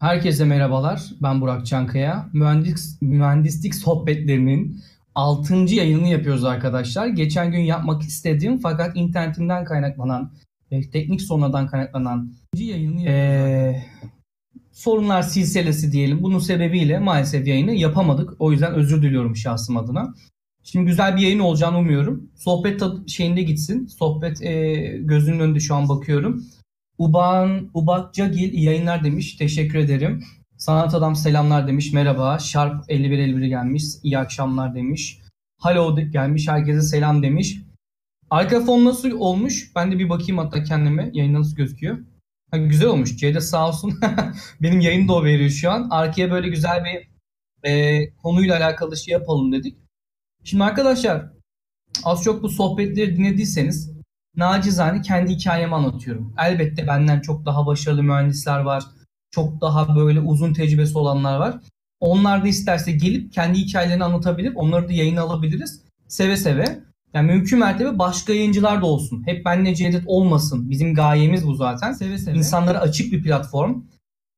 Herkese merhabalar. Ben Burak Çankaya. Mühendis, mühendislik sohbetlerinin 6. yayınını yapıyoruz arkadaşlar. Geçen gün yapmak istedim fakat internetimden kaynaklanan ve teknik sorunlardan kaynaklanan yayını ee, sorunlar silsilesi diyelim. Bunun sebebiyle maalesef yayını yapamadık. O yüzden özür diliyorum şahsım adına. Şimdi güzel bir yayın olacağını umuyorum. Sohbet şeyinde gitsin. Sohbet e, gözünün önünde şu an bakıyorum. Uban, Ubakcagil yayınlar demiş. Teşekkür ederim. Sanat Adam selamlar demiş. Merhaba. Sharp 5151 gelmiş. İyi akşamlar demiş. Hello gelmiş. Herkese selam demiş. Arka fon nasıl olmuş? Ben de bir bakayım hatta kendime. Yayında nasıl gözüküyor? Ha, güzel olmuş. Ceyda sağ olsun. Benim yayını da o veriyor şu an. Arkaya böyle güzel bir e, konuyla alakalı şey yapalım dedik. Şimdi arkadaşlar az çok bu sohbetleri dinlediyseniz nacizane kendi hikayemi anlatıyorum. Elbette benden çok daha başarılı mühendisler var. Çok daha böyle uzun tecrübesi olanlar var. Onlar da isterse gelip kendi hikayelerini anlatabilir. Onları da yayına alabiliriz. Seve seve. Yani mümkün mertebe başka yayıncılar da olsun. Hep benle Cevdet olmasın. Bizim gayemiz bu zaten. Seve seve. İnsanlara açık bir platform.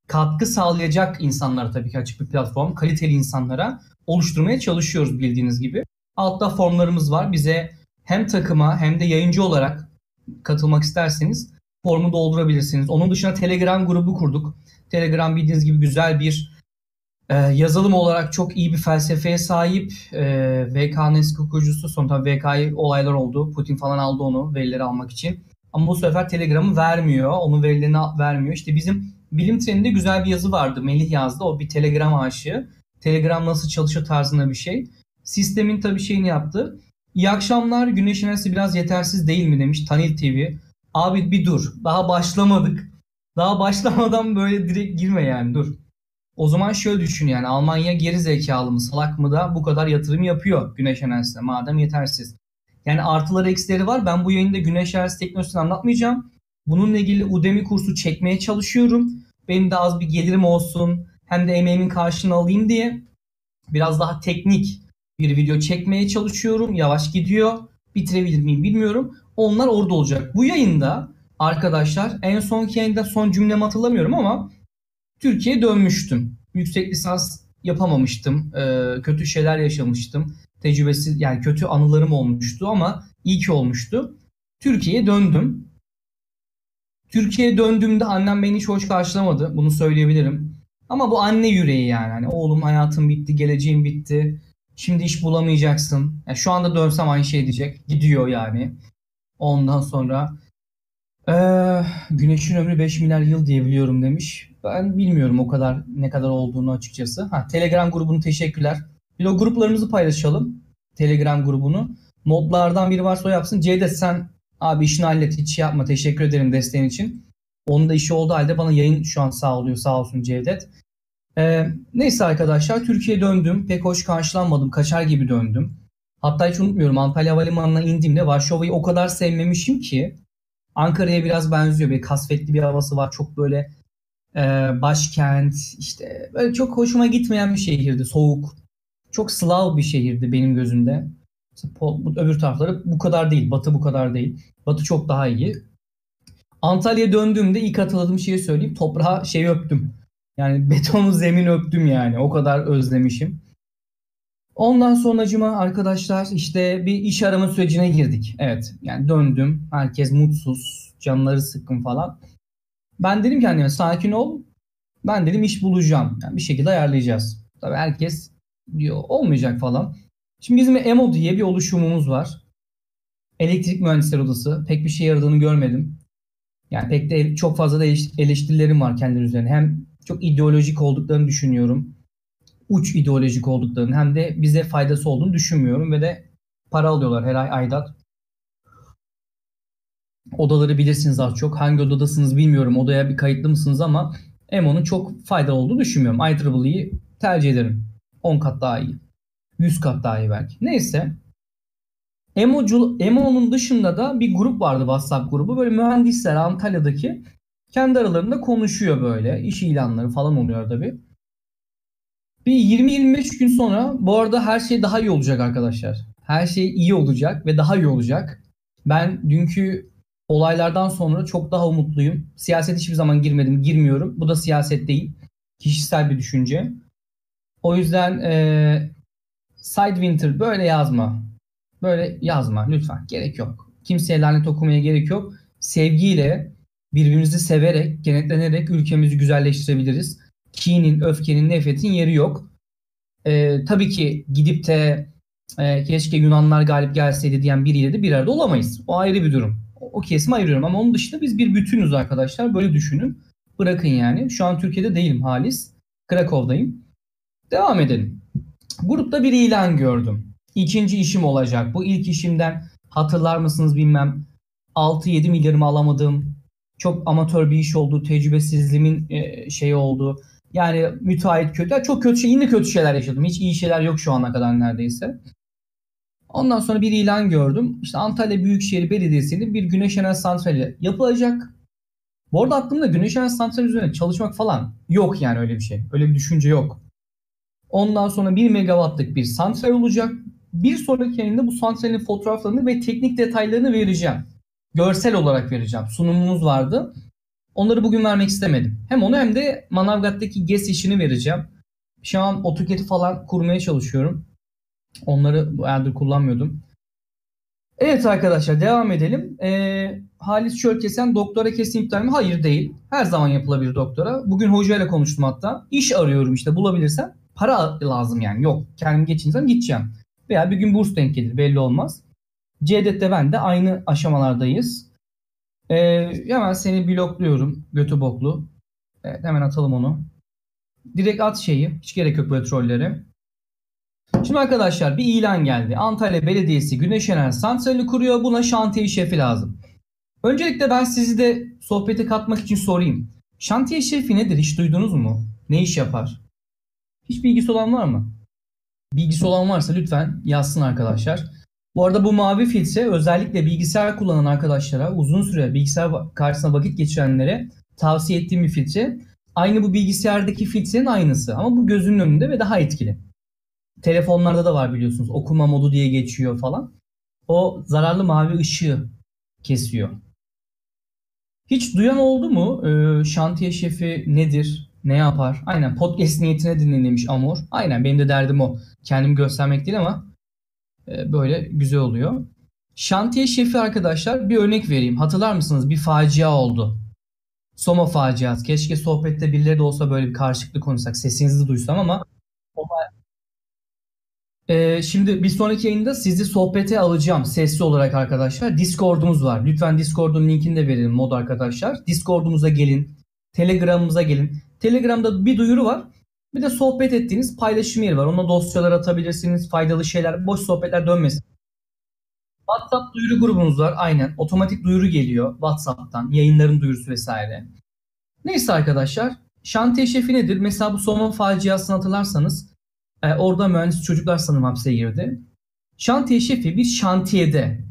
Katkı sağlayacak insanlara tabii ki açık bir platform. Kaliteli insanlara oluşturmaya çalışıyoruz bildiğiniz gibi. Altta formlarımız var. Bize hem takıma hem de yayıncı olarak katılmak isterseniz formu doldurabilirsiniz. Onun dışında Telegram grubu kurduk. Telegram bildiğiniz gibi güzel bir e, yazılım olarak çok iyi bir felsefeye sahip. E, VK'nın eski kurucusu sonra VK olaylar oldu. Putin falan aldı onu verileri almak için. Ama bu sefer Telegram'ı vermiyor. Onun verilerini vermiyor. İşte bizim bilim treninde güzel bir yazı vardı. Melih yazdı. O bir Telegram aşığı. Telegram nasıl çalışıyor tarzında bir şey. Sistemin tabii şeyini yaptı. İyi akşamlar. Güneş enerjisi biraz yetersiz değil mi demiş Tanil TV. Abi bir dur. Daha başlamadık. Daha başlamadan böyle direkt girme yani dur. O zaman şöyle düşün yani Almanya geri zekalı mı salak mı da bu kadar yatırım yapıyor güneş enerjisine madem yetersiz. Yani artıları eksileri var. Ben bu yayında güneş enerjisi teknolojisini anlatmayacağım. Bununla ilgili Udemy kursu çekmeye çalışıyorum. Benim de az bir gelirim olsun. Hem de emeğimin karşılığını alayım diye. Biraz daha teknik bir video çekmeye çalışıyorum. Yavaş gidiyor. Bitirebilir miyim bilmiyorum. Onlar orada olacak. Bu yayında arkadaşlar en son yayında son cümlemi hatırlamıyorum ama Türkiye'ye dönmüştüm. Yüksek lisans yapamamıştım. Ee, kötü şeyler yaşamıştım. Tecrübesi yani kötü anılarım olmuştu ama iyi ki olmuştu. Türkiye'ye döndüm. Türkiye'ye döndüğümde annem beni hiç hoş karşılamadı. Bunu söyleyebilirim. Ama bu anne yüreği yani. Hani oğlum hayatım bitti, geleceğim bitti. Şimdi iş bulamayacaksın. Yani şu anda dönsem aynı şey diyecek. Gidiyor yani. Ondan sonra ee, güneşin ömrü 5 milyar yıl diye biliyorum demiş. Ben bilmiyorum o kadar ne kadar olduğunu açıkçası. Ha, Telegram grubunu teşekkürler. Bir o gruplarımızı paylaşalım. Telegram grubunu. Modlardan biri varsa o yapsın. Cevdet sen abi işini hallet hiç şey yapma. Teşekkür ederim desteğin için. Onun da işi olduğu halde bana yayın şu an sağlıyor sağ olsun Cevdet. Ee, neyse arkadaşlar Türkiye'ye döndüm. Pek hoş karşılanmadım. Kaçar gibi döndüm. Hatta hiç unutmuyorum Antalya Havalimanı'na indiğimde Varşova'yı o kadar sevmemişim ki Ankara'ya biraz benziyor. Bir kasvetli bir havası var. Çok böyle e, başkent işte böyle çok hoşuma gitmeyen bir şehirdi. Soğuk. Çok Slav bir şehirdi benim gözümde. Öbür tarafları bu kadar değil. Batı bu kadar değil. Batı çok daha iyi. Antalya'ya döndüğümde ilk hatırladığım şeyi söyleyeyim. Toprağa şey öptüm. Yani betonu zemin öptüm yani. O kadar özlemişim. Ondan sonracıma arkadaşlar işte bir iş arama sürecine girdik. Evet yani döndüm. Herkes mutsuz. Canları sıkkın falan. Ben dedim kendime sakin ol. Ben dedim iş bulacağım. Yani bir şekilde ayarlayacağız. Tabii herkes diyor olmayacak falan. Şimdi bizim EMO diye bir oluşumumuz var. Elektrik Mühendisler Odası. Pek bir şey yaradığını görmedim. Yani pek de çok fazla da eleştirilerim var kendileri üzerine. Hem çok ideolojik olduklarını düşünüyorum. Uç ideolojik olduklarını hem de bize faydası olduğunu düşünmüyorum ve de para alıyorlar her ay aidat. Odaları bilirsiniz az çok. Hangi odadasınız bilmiyorum. Odaya bir kayıtlı mısınız ama EMO'nun çok faydalı olduğunu düşünmüyorum. IEEE'yi tercih ederim. 10 kat daha iyi. 100 kat daha iyi belki. Neyse. EMO'nun dışında da bir grup vardı WhatsApp grubu. Böyle mühendisler Antalya'daki kendi aralarında konuşuyor böyle. İş ilanları falan oluyor tabi. Bir 20-25 gün sonra bu arada her şey daha iyi olacak arkadaşlar. Her şey iyi olacak ve daha iyi olacak. Ben dünkü olaylardan sonra çok daha umutluyum. Siyaset hiçbir zaman girmedim, girmiyorum. Bu da siyaset değil. Kişisel bir düşünce. O yüzden e, Sidewinter böyle yazma. Böyle yazma lütfen. Gerek yok. Kimseye lanet okumaya gerek yok. Sevgiyle, birbirimizi severek, kenetlenerek ülkemizi güzelleştirebiliriz. Kinin, öfkenin, nefretin yeri yok. Ee, tabii ki gidip de e, keşke Yunanlar galip gelseydi diyen biriyle de bir arada olamayız. O ayrı bir durum. O, o kesimi ayırıyorum ama onun dışında biz bir bütünüz arkadaşlar. Böyle düşünün. Bırakın yani. Şu an Türkiye'de değilim halis. Krakow'dayım. Devam edelim. Grupta bir ilan gördüm. İkinci işim olacak. Bu ilk işimden hatırlar mısınız bilmem 6-7 milyarımı alamadım. Çok amatör bir iş oldu. Tecrübesizliğimin e, şeyi oldu. Yani müteahhit kötü. Çok kötü şey, yine kötü şeyler yaşadım. Hiç iyi şeyler yok şu ana kadar neredeyse. Ondan sonra bir ilan gördüm. İşte Antalya Büyükşehir Belediyesi'nin bir güneş enerji santrali yapılacak. Bu arada aklımda güneş enerji santrali üzerine çalışmak falan yok yani öyle bir şey. Öyle bir düşünce yok. Ondan sonra 1 megawattlık bir santral olacak. Bir sonraki yayında bu santralin fotoğraflarını ve teknik detaylarını vereceğim. Görsel olarak vereceğim. Sunumumuz vardı. Onları bugün vermek istemedim. Hem onu hem de Manavgat'taki GES işini vereceğim. Şu an AutoCAD'i falan kurmaya çalışıyorum. Onları bayağıdır kullanmıyordum. Evet arkadaşlar devam edelim. Ee, Halis Çölkesen doktora kesin iptal mi? Hayır değil. Her zaman yapılabilir doktora. Bugün hocayla konuştum hatta. İş arıyorum işte bulabilirsem. Para lazım yani. Yok kendim geçinsem gideceğim. Veya bir gün burs denk gelir belli olmaz. Cevdet'te ben de aynı aşamalardayız. Ee, hemen seni blokluyorum. Götü boklu. Evet, hemen atalım onu. Direkt at şeyi. Hiç gerek yok böyle trolleri. Şimdi arkadaşlar bir ilan geldi. Antalya Belediyesi Güneş Enerji Santrali kuruyor. Buna şantiye şefi lazım. Öncelikle ben sizi de sohbete katmak için sorayım. Şantiye şefi nedir? Hiç duydunuz mu? Ne iş yapar? Hiç bilgisi olan var mı? Bilgisi olan varsa lütfen yazsın arkadaşlar. Bu arada bu mavi filtre özellikle bilgisayar kullanan arkadaşlara, uzun süre bilgisayar karşısında vakit geçirenlere tavsiye ettiğim bir filtre. Aynı bu bilgisayardaki filtrenin aynısı ama bu gözünün önünde ve daha etkili. Telefonlarda da var biliyorsunuz. Okuma modu diye geçiyor falan. O zararlı mavi ışığı kesiyor. Hiç duyan oldu mu? Ee, şantiye şefi nedir? Ne yapar? Aynen podcast niyetine dinlenilmiş Amor. Aynen benim de derdim o. Kendimi göstermek değil ama böyle güzel oluyor. Şantiye şefi arkadaşlar bir örnek vereyim. Hatırlar mısınız? Bir facia oldu. Soma faciası. Keşke sohbette birileri de olsa böyle bir karşılıklı konuşsak. Sesinizi duysam ama ee, şimdi bir sonraki yayında sizi sohbete alacağım sesli olarak arkadaşlar. Discord'umuz var. Lütfen Discord'un linkini de verelim mod arkadaşlar. Discord'umuza gelin. Telegram'ımıza gelin. Telegram'da bir duyuru var. Bir de sohbet ettiğiniz paylaşım yeri var. Ona dosyalar atabilirsiniz. Faydalı şeyler, boş sohbetler dönmesin. WhatsApp duyuru grubumuz var. Aynen. Otomatik duyuru geliyor WhatsApp'tan. Yayınların duyurusu vesaire. Neyse arkadaşlar. Şantiye şefi nedir? Mesela bu somon faciasını hatırlarsanız e, orada mühendis çocuklar sanırım hapse girdi. Şantiye şefi bir şantiyede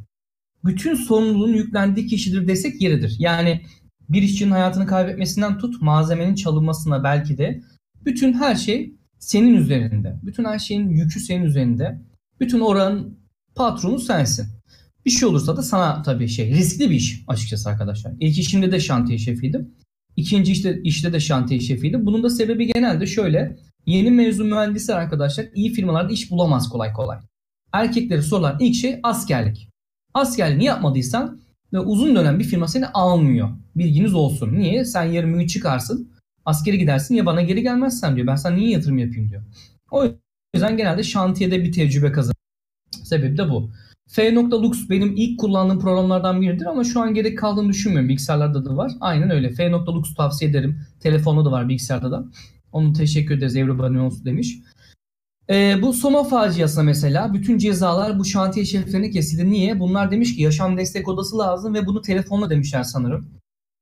bütün sorumluluğun yüklendiği kişidir desek yeridir. Yani bir işçinin hayatını kaybetmesinden tut malzemenin çalınmasına belki de bütün her şey senin üzerinde. Bütün her şeyin yükü senin üzerinde. Bütün oranın patronu sensin. Bir şey olursa da sana tabii şey riskli bir iş açıkçası arkadaşlar. İlk işimde de şantiye şefiydim. İkinci işte, işte de şantiye şefiydim. Bunun da sebebi genelde şöyle. Yeni mezun mühendisler arkadaşlar iyi firmalarda iş bulamaz kolay kolay. Erkekleri sorulan ilk şey askerlik. Askerliğini yapmadıysan ve uzun dönem bir firma seni almıyor. Bilginiz olsun. Niye? Sen yarın gün çıkarsın. Askere gidersin ya bana geri gelmezsen diyor. Ben sana niye yatırım yapayım diyor. O yüzden genelde şantiyede bir tecrübe kazan. Sebebi de bu. F.Lux benim ilk kullandığım programlardan biridir ama şu an gerek kaldığını düşünmüyorum. Bilgisayarlarda da var. Aynen öyle. F.Lux tavsiye ederim. Telefonda da var bilgisayarda da. Onu teşekkür ederiz Evro Banyosu demiş. Ee, bu Soma faciasına mesela bütün cezalar bu şantiye şeflerine kesildi. Niye? Bunlar demiş ki yaşam destek odası lazım ve bunu telefonla demişler sanırım.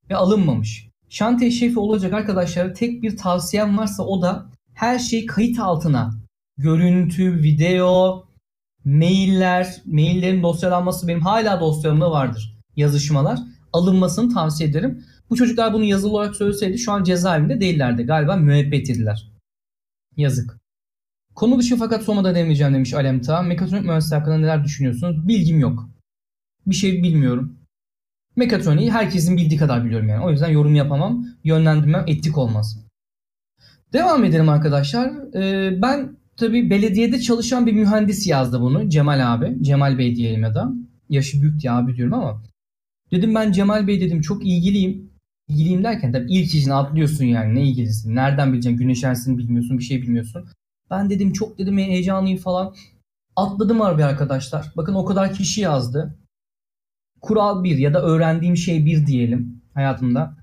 Ve alınmamış. Şantiye şefi olacak arkadaşlara tek bir tavsiyem varsa o da her şey kayıt altına. Görüntü, video, mailler, maillerin dosyalanması benim hala dosyamda vardır. Yazışmalar. Alınmasını tavsiye ederim. Bu çocuklar bunu yazılı olarak söyleseydi şu an cezaevinde değillerdi. Galiba müebbet ediler. Yazık. Konu dışı fakat Soma'da demeyeceğim demiş Alemta. Mekatronik mühendisliği hakkında neler düşünüyorsunuz? Bilgim yok. Bir şey bilmiyorum. Mekatroniği herkesin bildiği kadar biliyorum yani. O yüzden yorum yapamam. Yönlendirmem etik olmaz. Devam edelim arkadaşlar. Ee, ben tabii belediyede çalışan bir mühendis yazdı bunu. Cemal abi. Cemal Bey diyelim ya da. Yaşı büyük diye abi diyorum ama. Dedim ben Cemal Bey dedim çok ilgiliyim. İlgiliyim derken tabii ilk işini atlıyorsun yani ne ilgilisin. Nereden bileceksin güneş enerjisini bilmiyorsun bir şey bilmiyorsun. Ben dedim çok dedim heyecanlıyım falan. Atladım harbi arkadaşlar. Bakın o kadar kişi yazdı. Kural bir ya da öğrendiğim şey bir diyelim hayatımda.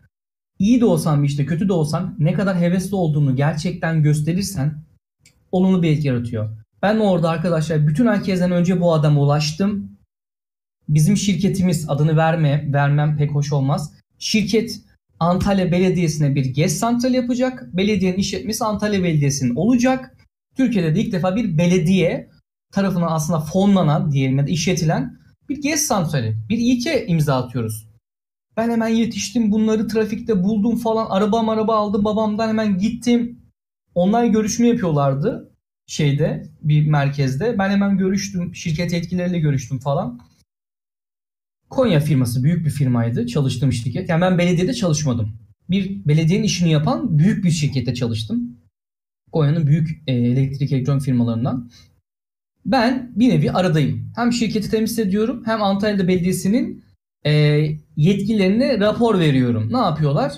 İyi de olsan işte kötü de olsan ne kadar hevesli olduğunu gerçekten gösterirsen olumlu bir etki yaratıyor. Ben orada arkadaşlar bütün herkesten önce bu adama ulaştım. Bizim şirketimiz adını verme, vermem pek hoş olmaz. Şirket Antalya Belediyesi'ne bir GES santral yapacak. Belediyenin işletmesi Antalya Belediyesi'nin olacak. Türkiye'de de ilk defa bir belediye tarafından aslında fonlanan diyelim ya da işletilen bir GES santrali, bir ilke imza atıyoruz. Ben hemen yetiştim bunları trafikte buldum falan. Araba araba aldım babamdan hemen gittim. Onlar görüşme yapıyorlardı şeyde bir merkezde. Ben hemen görüştüm. Şirket yetkilileriyle görüştüm falan. Konya firması büyük bir firmaydı çalıştığım şirket. Yani ben belediyede çalışmadım. Bir belediyenin işini yapan büyük bir şirkette çalıştım. Konya'nın büyük e, elektrik elektronik firmalarından. Ben bir nevi aradayım. Hem şirketi temsil ediyorum hem Antalya'da belediyesinin e, yetkililerine rapor veriyorum. Ne yapıyorlar?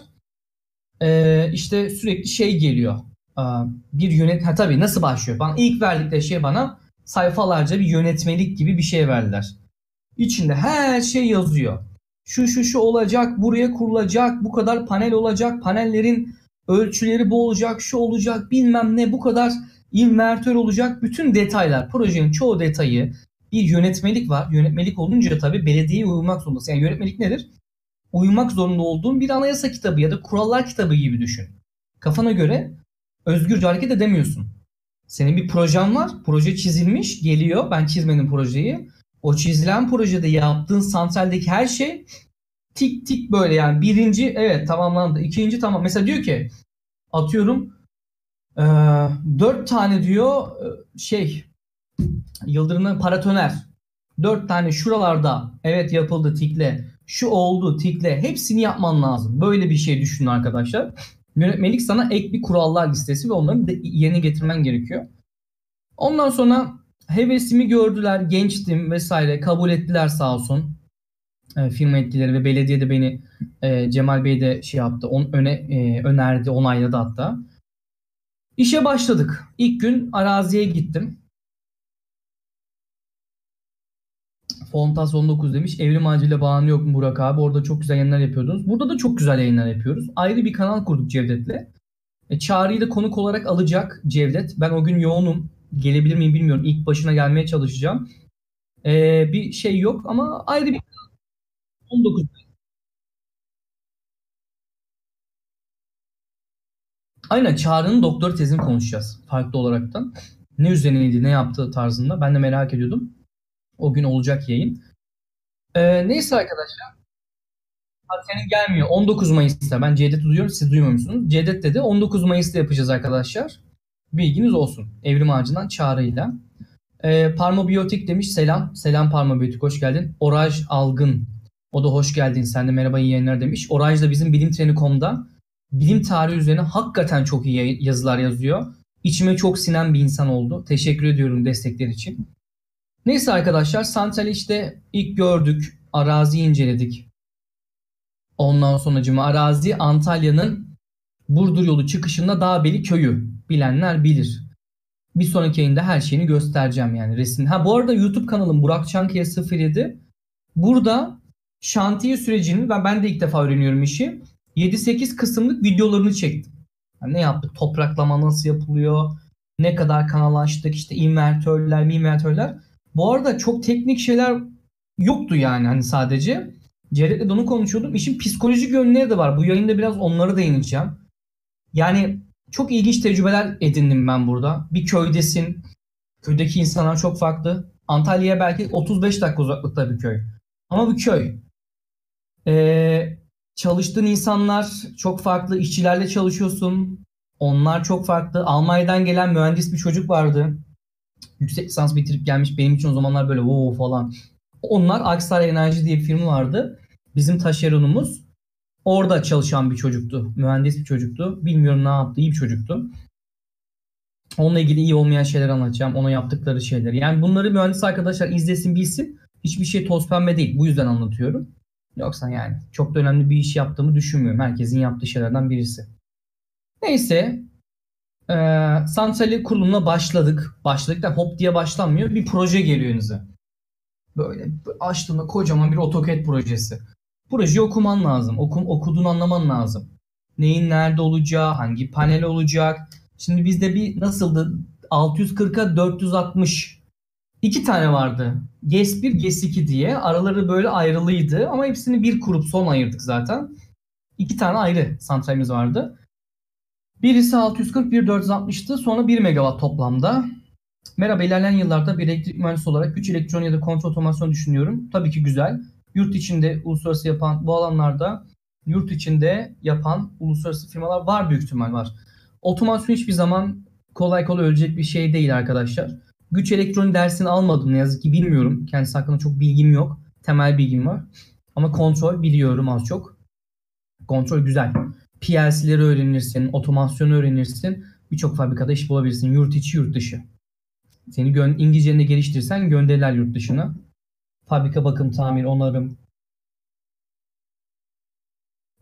E, işte sürekli şey geliyor. E, bir yönet ha tabii nasıl başlıyor? Bana ilk verdikleri şey bana sayfalarca bir yönetmelik gibi bir şey verdiler. İçinde her şey yazıyor. Şu şu şu olacak, buraya kurulacak, bu kadar panel olacak, panellerin ölçüleri bu olacak, şu olacak, bilmem ne, bu kadar invertör olacak. Bütün detaylar, projenin çoğu detayı bir yönetmelik var. Yönetmelik olunca tabii belediyeye uymak zorundasın. Yani yönetmelik nedir? Uymak zorunda olduğun bir anayasa kitabı ya da kurallar kitabı gibi düşün. Kafana göre özgürce hareket edemiyorsun. Senin bir projen var. Proje çizilmiş, geliyor. Ben çizmedim projeyi. O çizilen projede yaptığın santraldeki her şey tik tik böyle yani birinci evet tamamlandı. ikinci tamam. Mesela diyor ki atıyorum e, dört tane diyor e, şey Yıldırım'ın paratoner. Dört tane şuralarda evet yapıldı tikle. Şu oldu tikle. Hepsini yapman lazım. Böyle bir şey düşünün arkadaşlar. Yönetmelik sana ek bir kurallar listesi ve onları da yerine getirmen gerekiyor. Ondan sonra hevesimi gördüler, gençtim vesaire kabul ettiler sağ olsun. E, firma etkileri ve belediye de beni e, Cemal Bey de şey yaptı, on, öne e, önerdi, onayladı hatta. İşe başladık. İlk gün araziye gittim. Fontas 19 demiş. Evrim Ağacı ile bağını yok mu Burak abi? Orada çok güzel yayınlar yapıyordunuz. Burada da çok güzel yayınlar yapıyoruz. Ayrı bir kanal kurduk Cevdet'le. E, Çağrı'yı da konuk olarak alacak Cevdet. Ben o gün yoğunum. Gelebilir miyim bilmiyorum. İlk başına gelmeye çalışacağım. E, bir şey yok ama ayrı bir 19 Aynen Çağrı'nın doktor tezini konuşacağız farklı olaraktan. Ne üzerineydi, ne yaptığı tarzında. Ben de merak ediyordum. O gün olacak yayın. Ee, neyse arkadaşlar. Senin gelmiyor. 19 Mayıs'ta. Ben Cevdet duyuyorum. Siz duymuyor musunuz? Cevdet dedi. 19 Mayıs'ta yapacağız arkadaşlar. Bilginiz olsun. Evrim ağacından çağrıyla. Ee, Parmobiyotik demiş. Selam. Selam Parmobiyotik. Hoş geldin. Oraj Algın. O da hoş geldin. Sen de merhaba iyi yayınlar demiş. Oraj da bizim bilimtreni.com'da bilim tarihi üzerine hakikaten çok iyi yazılar yazıyor. İçime çok sinen bir insan oldu. Teşekkür ediyorum destekler için. Neyse arkadaşlar Santral'i işte ilk gördük. Arazi inceledik. Ondan sonra cuma arazi Antalya'nın Burdur yolu çıkışında Dağbeli köyü. Bilenler bilir. Bir sonraki yayında her şeyini göstereceğim yani resim. Ha bu arada YouTube kanalım Burak Çankaya 07. Burada şantiye sürecinin ben, ben de ilk defa öğreniyorum işi. 7-8 kısımlık videolarını çektim. Yani ne yaptık? Topraklama nasıl yapılıyor? Ne kadar kanal açtık? İşte invertörler, invertörler. Bu arada çok teknik şeyler yoktu yani hani sadece. Ceret'le de onu konuşuyordum. İşin psikolojik yönleri de var. Bu yayında biraz onlara değineceğim. Yani çok ilginç tecrübeler edindim ben burada. Bir köydesin. Köydeki insanlar çok farklı. Antalya'ya belki 35 dakika uzaklıkta bir köy. Ama bir köy. Ee, çalıştığın insanlar çok farklı. İşçilerle çalışıyorsun. Onlar çok farklı. Almanya'dan gelen mühendis bir çocuk vardı yüksek lisans bitirip gelmiş benim için o zamanlar böyle o falan. Onlar Aksar Enerji diye bir firma vardı. Bizim taşeronumuz. Orada çalışan bir çocuktu. Mühendis bir çocuktu. Bilmiyorum ne yaptı. iyi bir çocuktu. Onunla ilgili iyi olmayan şeyler anlatacağım. Ona yaptıkları şeyleri. Yani bunları mühendis arkadaşlar izlesin bilsin. Hiçbir şey toz pembe değil. Bu yüzden anlatıyorum. Yoksa yani çok da önemli bir iş yaptığımı düşünmüyorum. Herkesin yaptığı şeylerden birisi. Neyse. E, santrali kurulumuna başladık. Başladık da hop diye başlanmıyor. Bir proje geliyor önünüze. Böyle açtığında kocaman bir AutoCAD projesi. Projeyi okuman lazım. Okum, okuduğunu anlaman lazım. Neyin nerede olacağı, hangi panel olacak. Şimdi bizde bir nasıldı? 640'a 460 iki tane vardı. GES 1, GES 2 diye. Araları böyle ayrılıydı ama hepsini bir kurup son ayırdık zaten. İki tane ayrı santralimiz vardı. Birisi 640, bir 460'tı. Sonra 1 megawatt toplamda. Merhaba ilerleyen yıllarda bir elektrik mühendisi olarak güç elektronik ya da kontrol otomasyon düşünüyorum. Tabii ki güzel. Yurt içinde uluslararası yapan bu alanlarda yurt içinde yapan uluslararası firmalar var büyük ihtimal var. Otomasyon hiçbir zaman kolay kolay ölecek bir şey değil arkadaşlar. Güç elektronik dersini almadım ne yazık ki bilmiyorum. Kendisi hakkında çok bilgim yok. Temel bilgim var. Ama kontrol biliyorum az çok. Kontrol güzel. PLC'leri öğrenirsin, otomasyonu öğrenirsin. Birçok fabrikada iş bulabilirsin. Yurt içi, yurt dışı. Seni gö- İngilizceni de geliştirirsen gönderirler yurt dışına. Fabrika bakım, tamir, onarım,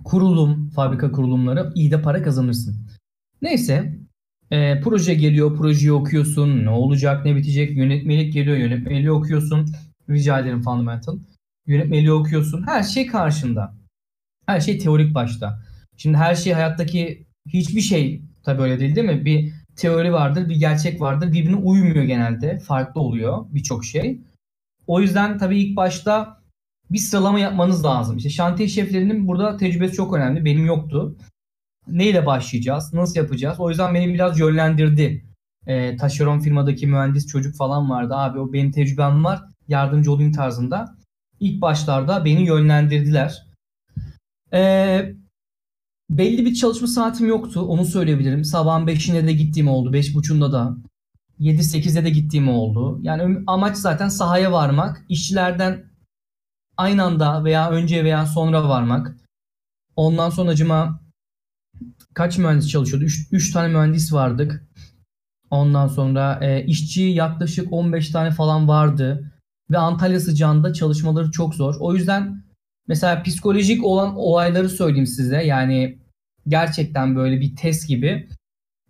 kurulum, fabrika kurulumları iyi de para kazanırsın. Neyse e, proje geliyor, projeyi okuyorsun. Ne olacak, ne bitecek? Yönetmelik geliyor, yönetmeliği okuyorsun. Rica ederim Fundamental. Yönetmeliği okuyorsun. Her şey karşında. Her şey teorik başta. Şimdi her şey hayattaki hiçbir şey tabii öyle değil değil mi? Bir teori vardır, bir gerçek vardır. Birbirine uymuyor genelde. Farklı oluyor birçok şey. O yüzden tabii ilk başta bir sıralama yapmanız lazım. İşte şantiye şeflerinin burada tecrübesi çok önemli. Benim yoktu. Neyle başlayacağız? Nasıl yapacağız? O yüzden beni biraz yönlendirdi. E, taşeron firmadaki mühendis çocuk falan vardı. Abi o benim tecrübem var. Yardımcı olayım tarzında. İlk başlarda beni yönlendirdiler. E, belli bir çalışma saatim yoktu. Onu söyleyebilirim. Sabahın 5'inde de gittiğim oldu. 5.30'da da. 7-8'de de gittiğim oldu. Yani amaç zaten sahaya varmak. işçilerden aynı anda veya önce veya sonra varmak. Ondan sonracıma kaç mühendis çalışıyordu? 3 tane mühendis vardık. Ondan sonra e, işçi yaklaşık 15 tane falan vardı. Ve Antalya sıcağında çalışmaları çok zor. O yüzden mesela psikolojik olan olayları söyleyeyim size. Yani gerçekten böyle bir test gibi.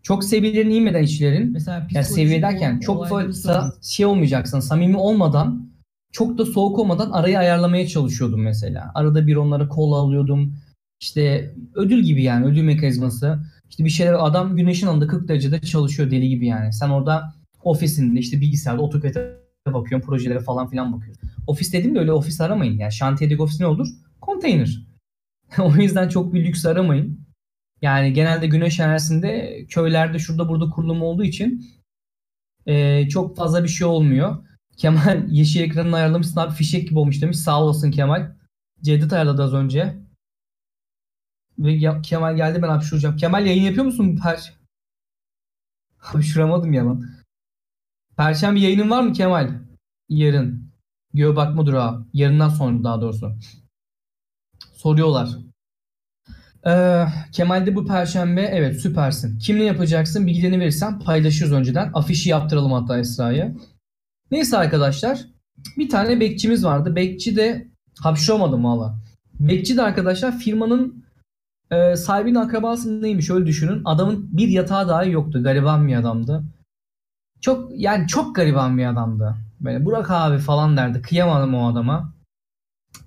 Çok seviyelerini inmeden işçilerin. Mesela yani seviye derken çok fazla şey olmayacaksın. Samimi olmadan çok da soğuk olmadan arayı ayarlamaya çalışıyordum mesela. Arada bir onlara kola alıyordum. İşte ödül gibi yani ödül mekanizması. İşte bir şeyler adam güneşin altında 40 derecede çalışıyor deli gibi yani. Sen orada ofisinde işte bilgisayarda AutoCAD'e bakıyorsun projelere falan filan bakıyorsun. Ofis dedim de öyle ofis aramayın. Yani şantiyedeki ofis ne olur? Konteyner. o yüzden çok bir lüks aramayın. Yani genelde güneş enerjisinde köylerde şurada burada kurulum olduğu için e, çok fazla bir şey olmuyor. Kemal yeşil ekranını ayarlamışsın abi fişek gibi olmuş demiş. Sağ olasın Kemal. Cevdet ayarladı az önce. Ve Kemal geldi ben hapşuracağım. Kemal yayın yapıyor musun? Per Hapşuramadım ya lan. Perşembe yayının var mı Kemal? Yarın. Göğe bakma durağı. Yarından sonra daha doğrusu. Soruyorlar. Ee, Kemal de bu perşembe evet süpersin. Kimle yapacaksın bilgilerini verirsen paylaşırız önceden. Afişi yaptıralım hatta Esra'ya. Neyse arkadaşlar. Bir tane bekçimiz vardı. Bekçi de hapşıramadım valla. Bekçi de arkadaşlar firmanın e, sahibinin akrabası neymiş öyle düşünün. Adamın bir yatağı dahi yoktu. Gariban bir adamdı. Çok yani çok gariban bir adamdı. Böyle Burak abi falan derdi. Kıyamadım o adama.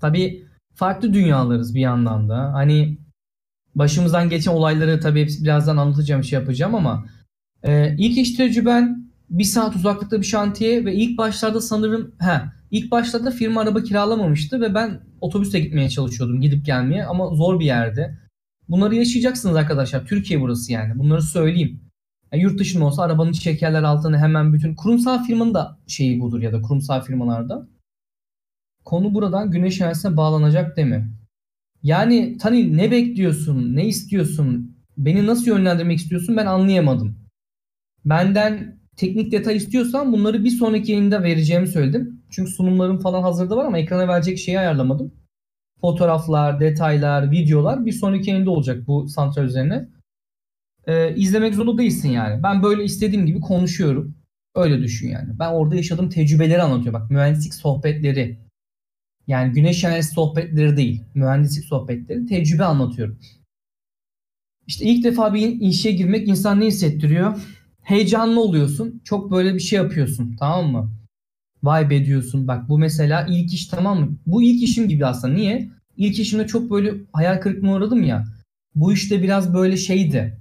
Tabi farklı dünyalarız bir yandan da. Hani başımızdan geçen olayları hepsi birazdan anlatacağım şey yapacağım ama e, ilk iş tecrüben bir saat uzaklıkta bir şantiye ve ilk başlarda sanırım he, ilk başlarda firma araba kiralamamıştı ve ben otobüste gitmeye çalışıyordum gidip gelmeye ama zor bir yerde. Bunları yaşayacaksınız arkadaşlar. Türkiye burası yani. Bunları söyleyeyim. Yani yurt dışında olsa arabanın çekerler altına hemen bütün kurumsal firmanın da şeyi budur ya da kurumsal firmalarda. Konu buradan güneş enerjisine bağlanacak değil mi? Yani Tani ne bekliyorsun? Ne istiyorsun? Beni nasıl yönlendirmek istiyorsun? Ben anlayamadım. Benden teknik detay istiyorsan bunları bir sonraki yayında vereceğimi söyledim. Çünkü sunumlarım falan hazırda var ama ekrana verecek şeyi ayarlamadım. Fotoğraflar, detaylar, videolar bir sonraki yayında olacak bu santral üzerine. Ee, izlemek zorunda değilsin yani. Ben böyle istediğim gibi konuşuyorum. Öyle düşün yani. Ben orada yaşadığım tecrübeleri anlatıyorum. Bak mühendislik sohbetleri. Yani güneş enerjisi sohbetleri değil. Mühendislik sohbetleri. Tecrübe anlatıyorum. İşte ilk defa bir işe girmek insan ne hissettiriyor? Heyecanlı oluyorsun. Çok böyle bir şey yapıyorsun. Tamam mı? Vibe ediyorsun. Bak bu mesela ilk iş tamam mı? Bu ilk işim gibi aslında. Niye? İlk işimde çok böyle hayal kırıklığına uğradım ya. Bu işte biraz böyle şeydi.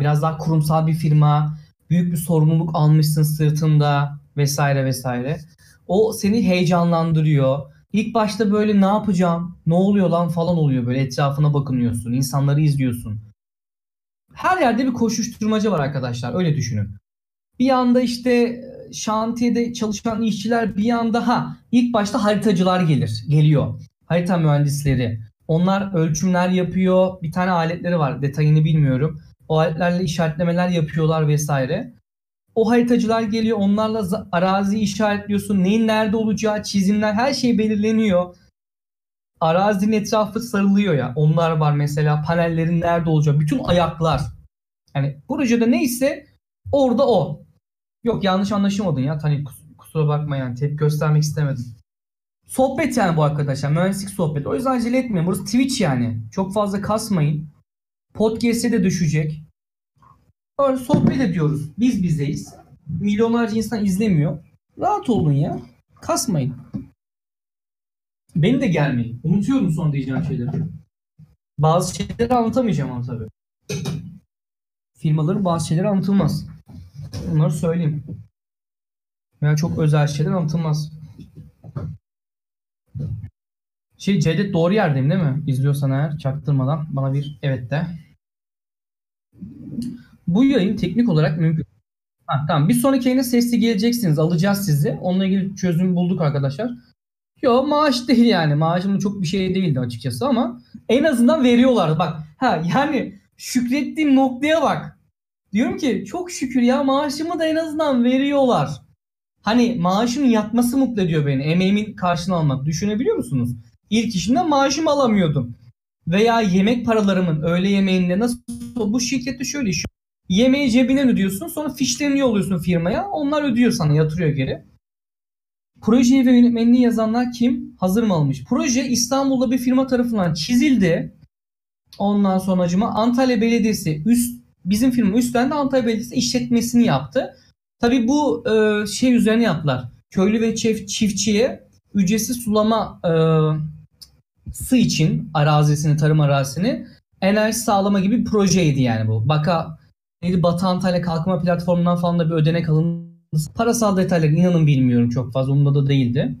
Biraz daha kurumsal bir firma. Büyük bir sorumluluk almışsın sırtında vesaire vesaire. O seni heyecanlandırıyor. İlk başta böyle ne yapacağım, ne oluyor lan falan oluyor böyle etrafına bakınıyorsun, insanları izliyorsun. Her yerde bir koşuşturmaca var arkadaşlar öyle düşünün. Bir anda işte şantiyede çalışan işçiler bir anda ha ilk başta haritacılar gelir, geliyor. Harita mühendisleri. Onlar ölçümler yapıyor. Bir tane aletleri var. Detayını bilmiyorum. O aletlerle işaretlemeler yapıyorlar vesaire. O haritacılar geliyor. Onlarla arazi işaretliyorsun. Neyin nerede olacağı, çizimler her şey belirleniyor. Arazinin etrafı sarılıyor ya. Onlar var mesela. Panellerin nerede olacağı. Bütün ayaklar. Yani projede neyse orada o. Yok yanlış anlaşılmadın ya. Tani kusura bakma yani. Tepki göstermek istemedim. Sohbet yani bu arkadaşlar. Mühendislik sohbeti. O yüzden acele etmeyin. Burası Twitch yani. Çok fazla kasmayın. Podcast'e de düşecek. Öyle sohbet ediyoruz. Biz bizeyiz. Milyonlarca insan izlemiyor. Rahat olun ya. Kasmayın. Beni de gelmeyin. Unutuyorum son diyeceğim şeyleri. Bazı şeyleri anlatamayacağım ama tabii. Firmaların bazı şeyleri anlatılmaz. Bunları söyleyeyim. Veya çok özel şeyler anlatılmaz. Şey Cevdet doğru yerdeyim değil mi? İzliyorsan eğer çaktırmadan bana bir evet de. Bu yayın teknik olarak mümkün. Ha, tamam. Bir sonraki yayına sesli geleceksiniz. Alacağız sizi. Onunla ilgili çözüm bulduk arkadaşlar. Yo maaş değil yani. Maaşım çok bir şey değildi açıkçası ama en azından veriyorlar. Bak ha yani şükrettiğim noktaya bak. Diyorum ki çok şükür ya maaşımı da en azından veriyorlar. Hani maaşın yatması mutlu ediyor beni. Emeğimin karşını almak. Düşünebiliyor musunuz? İlk işimden maaşımı alamıyordum. Veya yemek paralarımın öğle yemeğinde nasıl bu şirkette şöyle iş. Yemeği cebinden ödüyorsun sonra fişlerini yolluyorsun firmaya. Onlar ödüyor sana yatırıyor geri. Projeyi ve yönetmenliği yazanlar kim? Hazır mı almış? Proje İstanbul'da bir firma tarafından çizildi. Ondan sonra acıma Antalya Belediyesi üst bizim firma üstten de Antalya Belediyesi işletmesini yaptı. Tabi bu e, şey üzerine yaptılar. Köylü ve çift, çiftçiye ücretsiz sulama e, sı için arazisini, tarım arazisini enerji sağlama gibi bir projeydi yani bu. Baka neydi Batı Antalya Kalkınma Platformu'ndan falan da bir ödenek alındı. Parasal detayları inanın bilmiyorum çok fazla. Umurumda da değildi.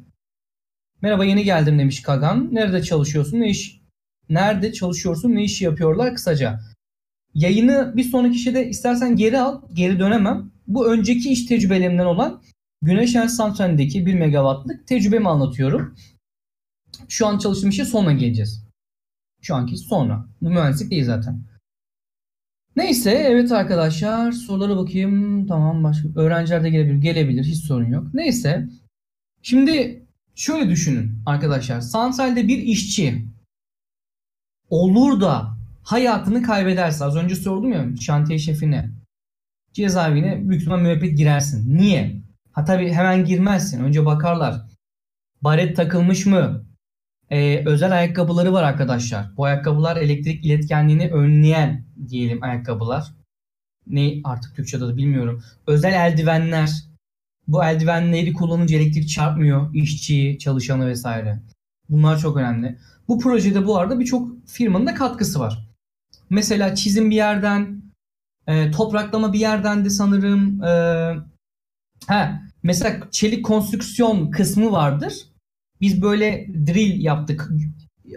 Merhaba yeni geldim demiş Kagan. Nerede çalışıyorsun? Ne iş? Nerede çalışıyorsun? Ne işi yapıyorlar? Kısaca. Yayını bir sonraki şeyde istersen geri al. Geri dönemem. Bu önceki iş tecrübelerimden olan Güneş enerji santralindeki 1 megawattlık tecrübemi anlatıyorum. Şu an çalıştığım işe sonra geleceğiz. Şu anki sonra. Bu mühendislik değil zaten. Neyse evet arkadaşlar sorulara bakayım. Tamam başka. Öğrenciler de gelebilir. Gelebilir. Hiç sorun yok. Neyse. Şimdi şöyle düşünün arkadaşlar. Santralde bir işçi olur da hayatını kaybederse az önce sordum ya şantiye şefine cezaevine büyük ihtimal müebbet girersin. Niye? Ha tabii hemen girmezsin. Önce bakarlar. Baret takılmış mı? Ee, özel ayakkabıları var arkadaşlar. Bu ayakkabılar elektrik iletkenliğini önleyen diyelim ayakkabılar. Ne artık Türkçe'de de bilmiyorum. Özel eldivenler. Bu eldivenleri kullanınca elektrik çarpmıyor işçiyi, çalışanı vesaire. Bunlar çok önemli. Bu projede bu arada birçok firmanın da katkısı var. Mesela çizim bir yerden, e, topraklama bir yerden de sanırım. E, he, mesela çelik konstrüksiyon kısmı vardır. Biz böyle drill yaptık.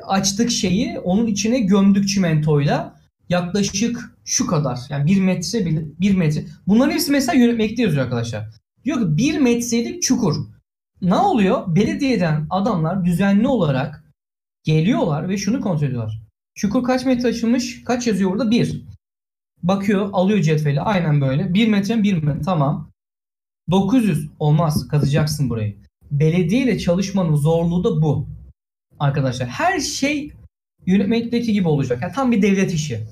Açtık şeyi onun içine gömdük çimentoyla. Yaklaşık şu kadar. Yani bir metre bile bir metre. Bunların hepsi mesela yönetmekte yazıyor arkadaşlar. Diyor ki bir metrelik çukur. Ne oluyor? Belediyeden adamlar düzenli olarak geliyorlar ve şunu kontrol ediyorlar. Çukur kaç metre açılmış? Kaç yazıyor burada? Bir. Bakıyor, alıyor cetveli. Aynen böyle. Bir metre, bir metre. Tamam. 900 olmaz. Kazacaksın burayı belediye ile çalışmanın zorluğu da bu. arkadaşlar. Her şey yönetmelikteki gibi olacak. Yani tam bir devlet işi.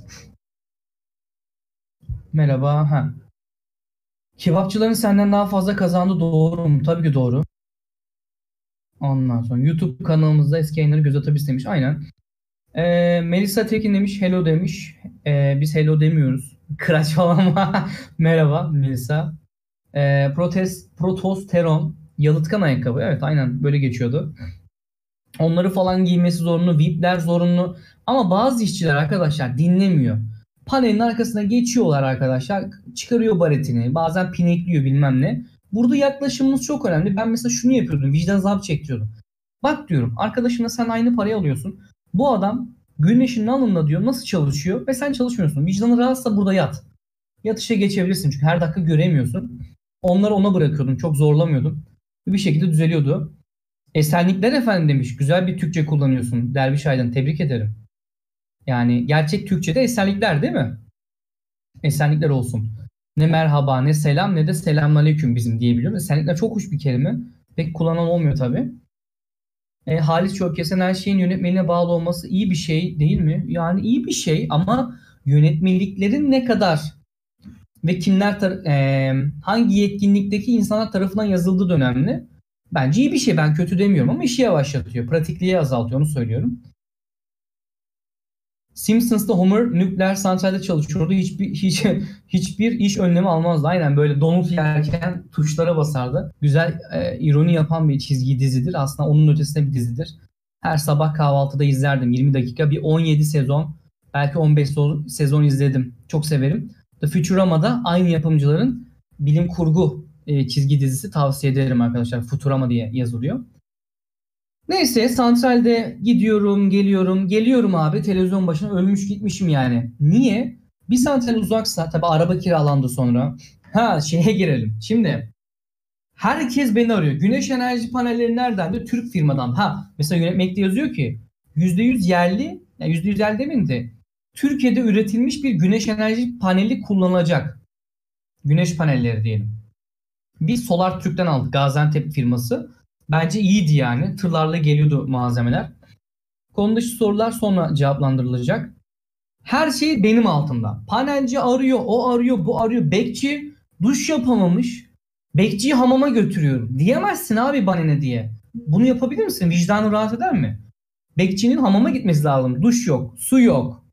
Merhaba. Ha. Kebapçıların senden daha fazla kazandı doğru mu? Tabii ki doğru. Ondan sonra YouTube kanalımızda eski yayınları göz atabiliriz demiş. Aynen. Ee, Melisa Tekin demiş hello demiş. Ee, biz hello demiyoruz. Kıraç falan? Merhaba Melisa. Ee, protest, protosteron yalıtkan ayakkabı. Evet aynen böyle geçiyordu. Onları falan giymesi zorunlu. VIP'ler zorunlu. Ama bazı işçiler arkadaşlar dinlemiyor. Panelin arkasına geçiyorlar arkadaşlar. Çıkarıyor baretini. Bazen pinekliyor bilmem ne. Burada yaklaşımınız çok önemli. Ben mesela şunu yapıyordum. Vicdan azabı çekiyordum. Bak diyorum arkadaşımla sen aynı parayı alıyorsun. Bu adam güneşin alnında diyor nasıl çalışıyor ve sen çalışmıyorsun. Vicdanı rahatsa burada yat. Yatışa geçebilirsin çünkü her dakika göremiyorsun. Onları ona bırakıyordum. Çok zorlamıyordum. Bir şekilde düzeliyordu. Esenlikler efendim demiş. Güzel bir Türkçe kullanıyorsun. Derviş Aydın tebrik ederim. Yani gerçek Türkçe'de esenlikler değil mi? Esenlikler olsun. Ne merhaba ne selam ne de selamünaleyküm bizim diyebiliyorum. Esenlikler çok hoş bir kelime. Pek kullanan olmuyor tabi. E, Halis Çökesen her şeyin yönetmeliğine bağlı olması iyi bir şey değil mi? Yani iyi bir şey ama yönetmeliklerin ne kadar ve kimler tar- e, hangi yetkinlikteki insanlar tarafından yazıldığı da. Bence iyi bir şey. Ben kötü demiyorum ama işi yavaşlatıyor. Pratikliği azaltıyor onu söylüyorum. Simpsons'ta Homer nükleer santralde çalışıyordu. Hiçbir hiç hiçbir iş önlemi almazdı. Aynen böyle donut yerken tuşlara basardı. Güzel e, ironi yapan bir çizgi dizidir. Aslında onun ötesinde bir dizidir. Her sabah kahvaltıda izlerdim. 20 dakika bir 17 sezon belki 15 sezon izledim. Çok severim. The Futurama'da aynı yapımcıların bilim kurgu e, çizgi dizisi tavsiye ederim arkadaşlar. Futurama diye yazılıyor. Neyse santralde gidiyorum, geliyorum, geliyorum abi televizyon başına ölmüş gitmişim yani. Niye? Bir santral uzaksa tabi araba kiralandı sonra. Ha şeye girelim. Şimdi herkes beni arıyor. Güneş enerji panelleri nereden diyor? Türk firmadan. Ha mesela yönetmekte yazıyor ki %100 yerli, yani %100 yerli demeyin de Türkiye'de üretilmiş bir güneş enerji paneli kullanılacak. Güneş panelleri diyelim. Biz Solar Türk'ten aldık Gaziantep firması. Bence iyiydi yani. Tırlarla geliyordu malzemeler. Konu sorular sonra cevaplandırılacak. Her şey benim altımda. Panelci arıyor, o arıyor, bu arıyor. Bekçi duş yapamamış. Bekçiyi hamama götürüyorum. Diyemezsin abi bana ne diye. Bunu yapabilir misin? Vicdanı rahat eder mi? Bekçinin hamama gitmesi lazım. Duş yok, su yok.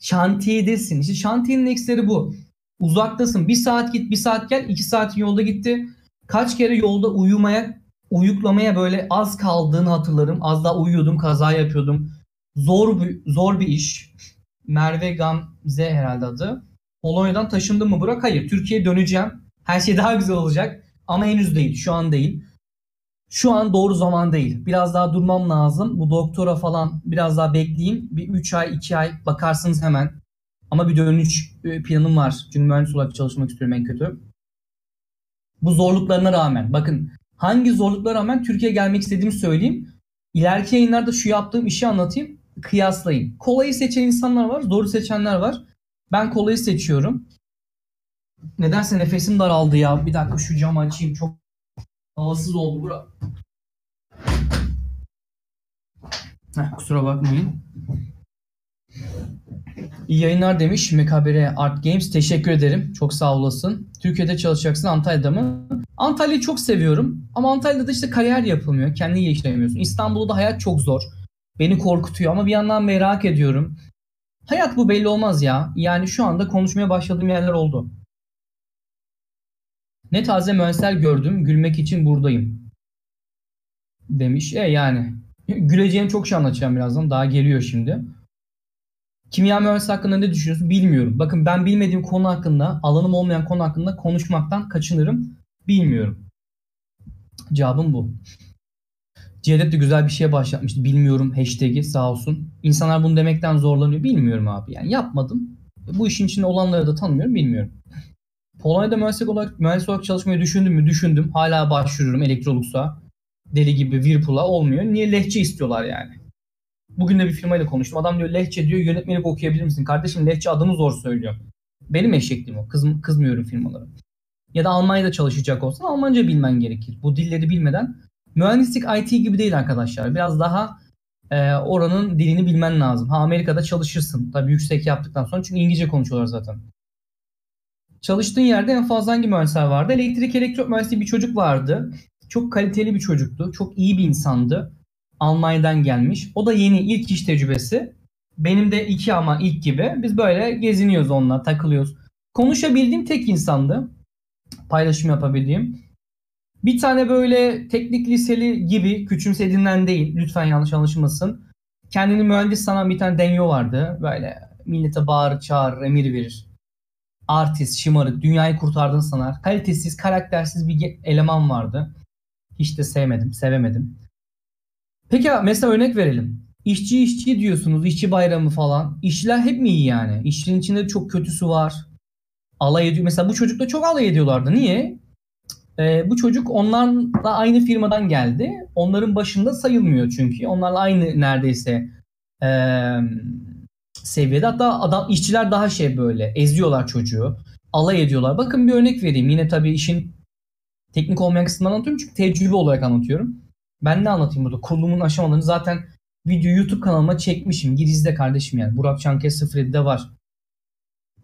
Şantiyedesin. İşte şantiyenin eksileri bu. Uzaktasın. Bir saat git, bir saat gel. iki saat yolda gitti. Kaç kere yolda uyumaya uyuklamaya böyle az kaldığını hatırlarım. Az daha uyuyordum, kaza yapıyordum. Zor bir, zor bir iş. Merve Gamze herhalde adı. Polonya'dan taşındım mı Burak? Hayır. Türkiye'ye döneceğim. Her şey daha güzel olacak. Ama henüz değil. Şu an değil. Şu an doğru zaman değil. Biraz daha durmam lazım. Bu doktora falan biraz daha bekleyeyim. Bir 3 ay, 2 ay bakarsınız hemen. Ama bir dönüş e, planım var. Çünkü mühendis olarak çalışmak istiyorum en kötü. Bu zorluklarına rağmen. Bakın hangi zorluklara rağmen Türkiye'ye gelmek istediğimi söyleyeyim. İleriki yayınlarda şu yaptığım işi anlatayım. Kıyaslayın. Kolayı seçen insanlar var, doğru seçenler var. Ben kolayı seçiyorum. Nedense nefesim daraldı ya. Bir dakika şu camı açayım. Çok havasız oldu bura. Heh, kusura bakmayın. İyi yayınlar demiş Mekabere Art Games. Teşekkür ederim. Çok sağ olasın. Türkiye'de çalışacaksın Antalya'da mı? Antalya'yı çok seviyorum. Ama Antalya'da da işte kariyer yapılmıyor. Kendini geliştiremiyorsun. İstanbul'da hayat çok zor. Beni korkutuyor ama bir yandan merak ediyorum. Hayat bu belli olmaz ya. Yani şu anda konuşmaya başladığım yerler oldu. Ne taze mühendisler gördüm. Gülmek için buradayım. Demiş. E yani. Güleceğim çok şey anlatacağım birazdan. Daha geliyor şimdi. Kimya mühendisi hakkında ne düşünüyorsun bilmiyorum. Bakın ben bilmediğim konu hakkında, alanım olmayan konu hakkında konuşmaktan kaçınırım. Bilmiyorum. Cevabım bu. Cevdet de güzel bir şeye başlatmıştı. Bilmiyorum hashtag'i sağ olsun. İnsanlar bunu demekten zorlanıyor. Bilmiyorum abi yani yapmadım. Bu işin içinde olanları da tanımıyorum bilmiyorum. Polonya'da mühendis olarak, mühendis olarak çalışmayı düşündüm mü? Düşündüm. Hala başvuruyorum Electrolux'a. Deli gibi Whirlpool'a olmuyor. Niye lehçe istiyorlar yani? Bugün de bir firmayla konuştum. Adam diyor lehçe diyor yönetmenlik okuyabilir misin? Kardeşim lehçe adını zor söylüyor. Benim eşekliğim o. Kız, kızmıyorum firmalara. Ya da Almanya'da çalışacak olsan Almanca bilmen gerekir. Bu dilleri bilmeden mühendislik IT gibi değil arkadaşlar. Biraz daha e, oranın dilini bilmen lazım. Ha Amerika'da çalışırsın. Tabii yüksek yaptıktan sonra çünkü İngilizce konuşuyorlar zaten. Çalıştığın yerde en fazla hangi mühendisler vardı? Elektrik elektrik mühendisliği bir çocuk vardı. Çok kaliteli bir çocuktu. Çok iyi bir insandı. Almanya'dan gelmiş. O da yeni ilk iş tecrübesi. Benim de iki ama ilk gibi. Biz böyle geziniyoruz onunla, takılıyoruz. Konuşabildiğim tek insandı. Paylaşım yapabildiğim. Bir tane böyle teknik liseli gibi küçümsediğinden değil. Lütfen yanlış anlaşılmasın. Kendini mühendis sanan bir tane denyo vardı. Böyle millete bağırır çağırır emir verir. Artist, şımarık, dünyayı kurtardığını sanar. Kalitesiz, karaktersiz bir eleman vardı. Hiç de sevmedim, sevemedim. Peki mesela örnek verelim. İşçi işçi diyorsunuz, işçi bayramı falan. İşçiler hep mi iyi yani? İşçinin içinde çok kötüsü var. Alay ediyor. Mesela bu çocukla çok alay ediyorlardı. Niye? Ee, bu çocuk onlarla aynı firmadan geldi. Onların başında sayılmıyor çünkü. Onlarla aynı neredeyse ee, seviyede. Hatta adam işçiler daha şey böyle eziyorlar çocuğu. Alay ediyorlar. Bakın bir örnek vereyim. Yine tabii işin teknik olmayan kısmını anlatıyorum çünkü tecrübe olarak anlatıyorum. Ben ne anlatayım burada? Kurulumun aşamalarını zaten video YouTube kanalıma çekmişim. Gir izle kardeşim yani. Burak Çankaya 07'de var.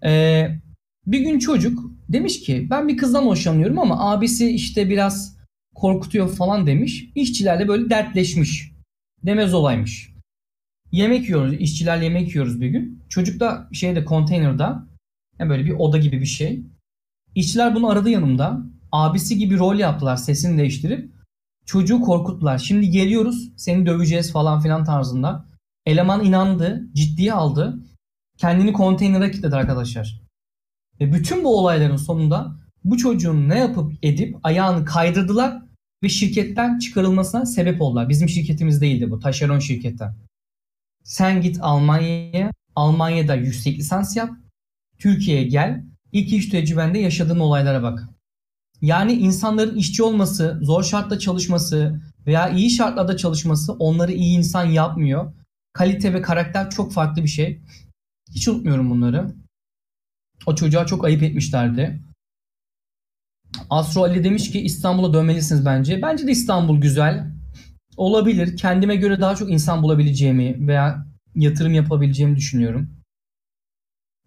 Ee, bir gün çocuk demiş ki ben bir kızdan hoşlanıyorum ama abisi işte biraz korkutuyor falan demiş. İşçilerle böyle dertleşmiş. Demez olaymış. Yemek yiyoruz. işçilerle yemek yiyoruz bir gün. Çocuk da şeyde konteynerda yani böyle bir oda gibi bir şey. İşçiler bunu aradı yanımda. Abisi gibi rol yaptılar sesini değiştirip. Çocuğu korkuttular. Şimdi geliyoruz seni döveceğiz falan filan tarzında. Eleman inandı, ciddiye aldı. Kendini konteynere kilitledi arkadaşlar. Ve bütün bu olayların sonunda bu çocuğun ne yapıp edip ayağını kaydırdılar ve şirketten çıkarılmasına sebep oldular. Bizim şirketimiz değildi bu. Taşeron şirketten. Sen git Almanya'ya. Almanya'da yüksek lisans yap. Türkiye'ye gel. İlk iş tecrübende yaşadığın olaylara bak. Yani insanların işçi olması, zor şartta çalışması veya iyi şartlarda çalışması onları iyi insan yapmıyor. Kalite ve karakter çok farklı bir şey. Hiç unutmuyorum bunları. O çocuğa çok ayıp etmişlerdi. Asro Ali demiş ki İstanbul'a dönmelisiniz bence. Bence de İstanbul güzel. Olabilir. Kendime göre daha çok insan bulabileceğimi veya yatırım yapabileceğimi düşünüyorum.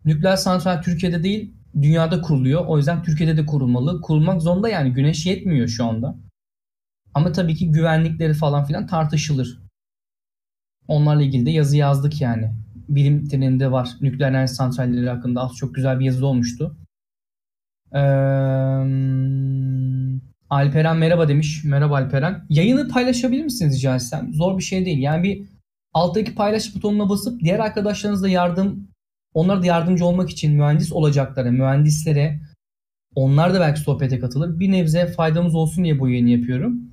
Nükleer santral Türkiye'de değil, dünyada kuruluyor. O yüzden Türkiye'de de kurulmalı. Kurulmak zorunda yani güneş yetmiyor şu anda. Ama tabii ki güvenlikleri falan filan tartışılır. Onlarla ilgili de yazı yazdık yani. Bilim treninde var. Nükleer enerji santralleri hakkında az çok güzel bir yazı olmuştu. Ee, Alperen merhaba demiş. Merhaba Alperen. Yayını paylaşabilir misiniz rica etsem? Zor bir şey değil. Yani bir alttaki paylaş butonuna basıp diğer arkadaşlarınızla yardım onlar da yardımcı olmak için mühendis olacaklara, mühendislere onlar da belki sohbete katılır. Bir nebze faydamız olsun diye bu yayını yapıyorum.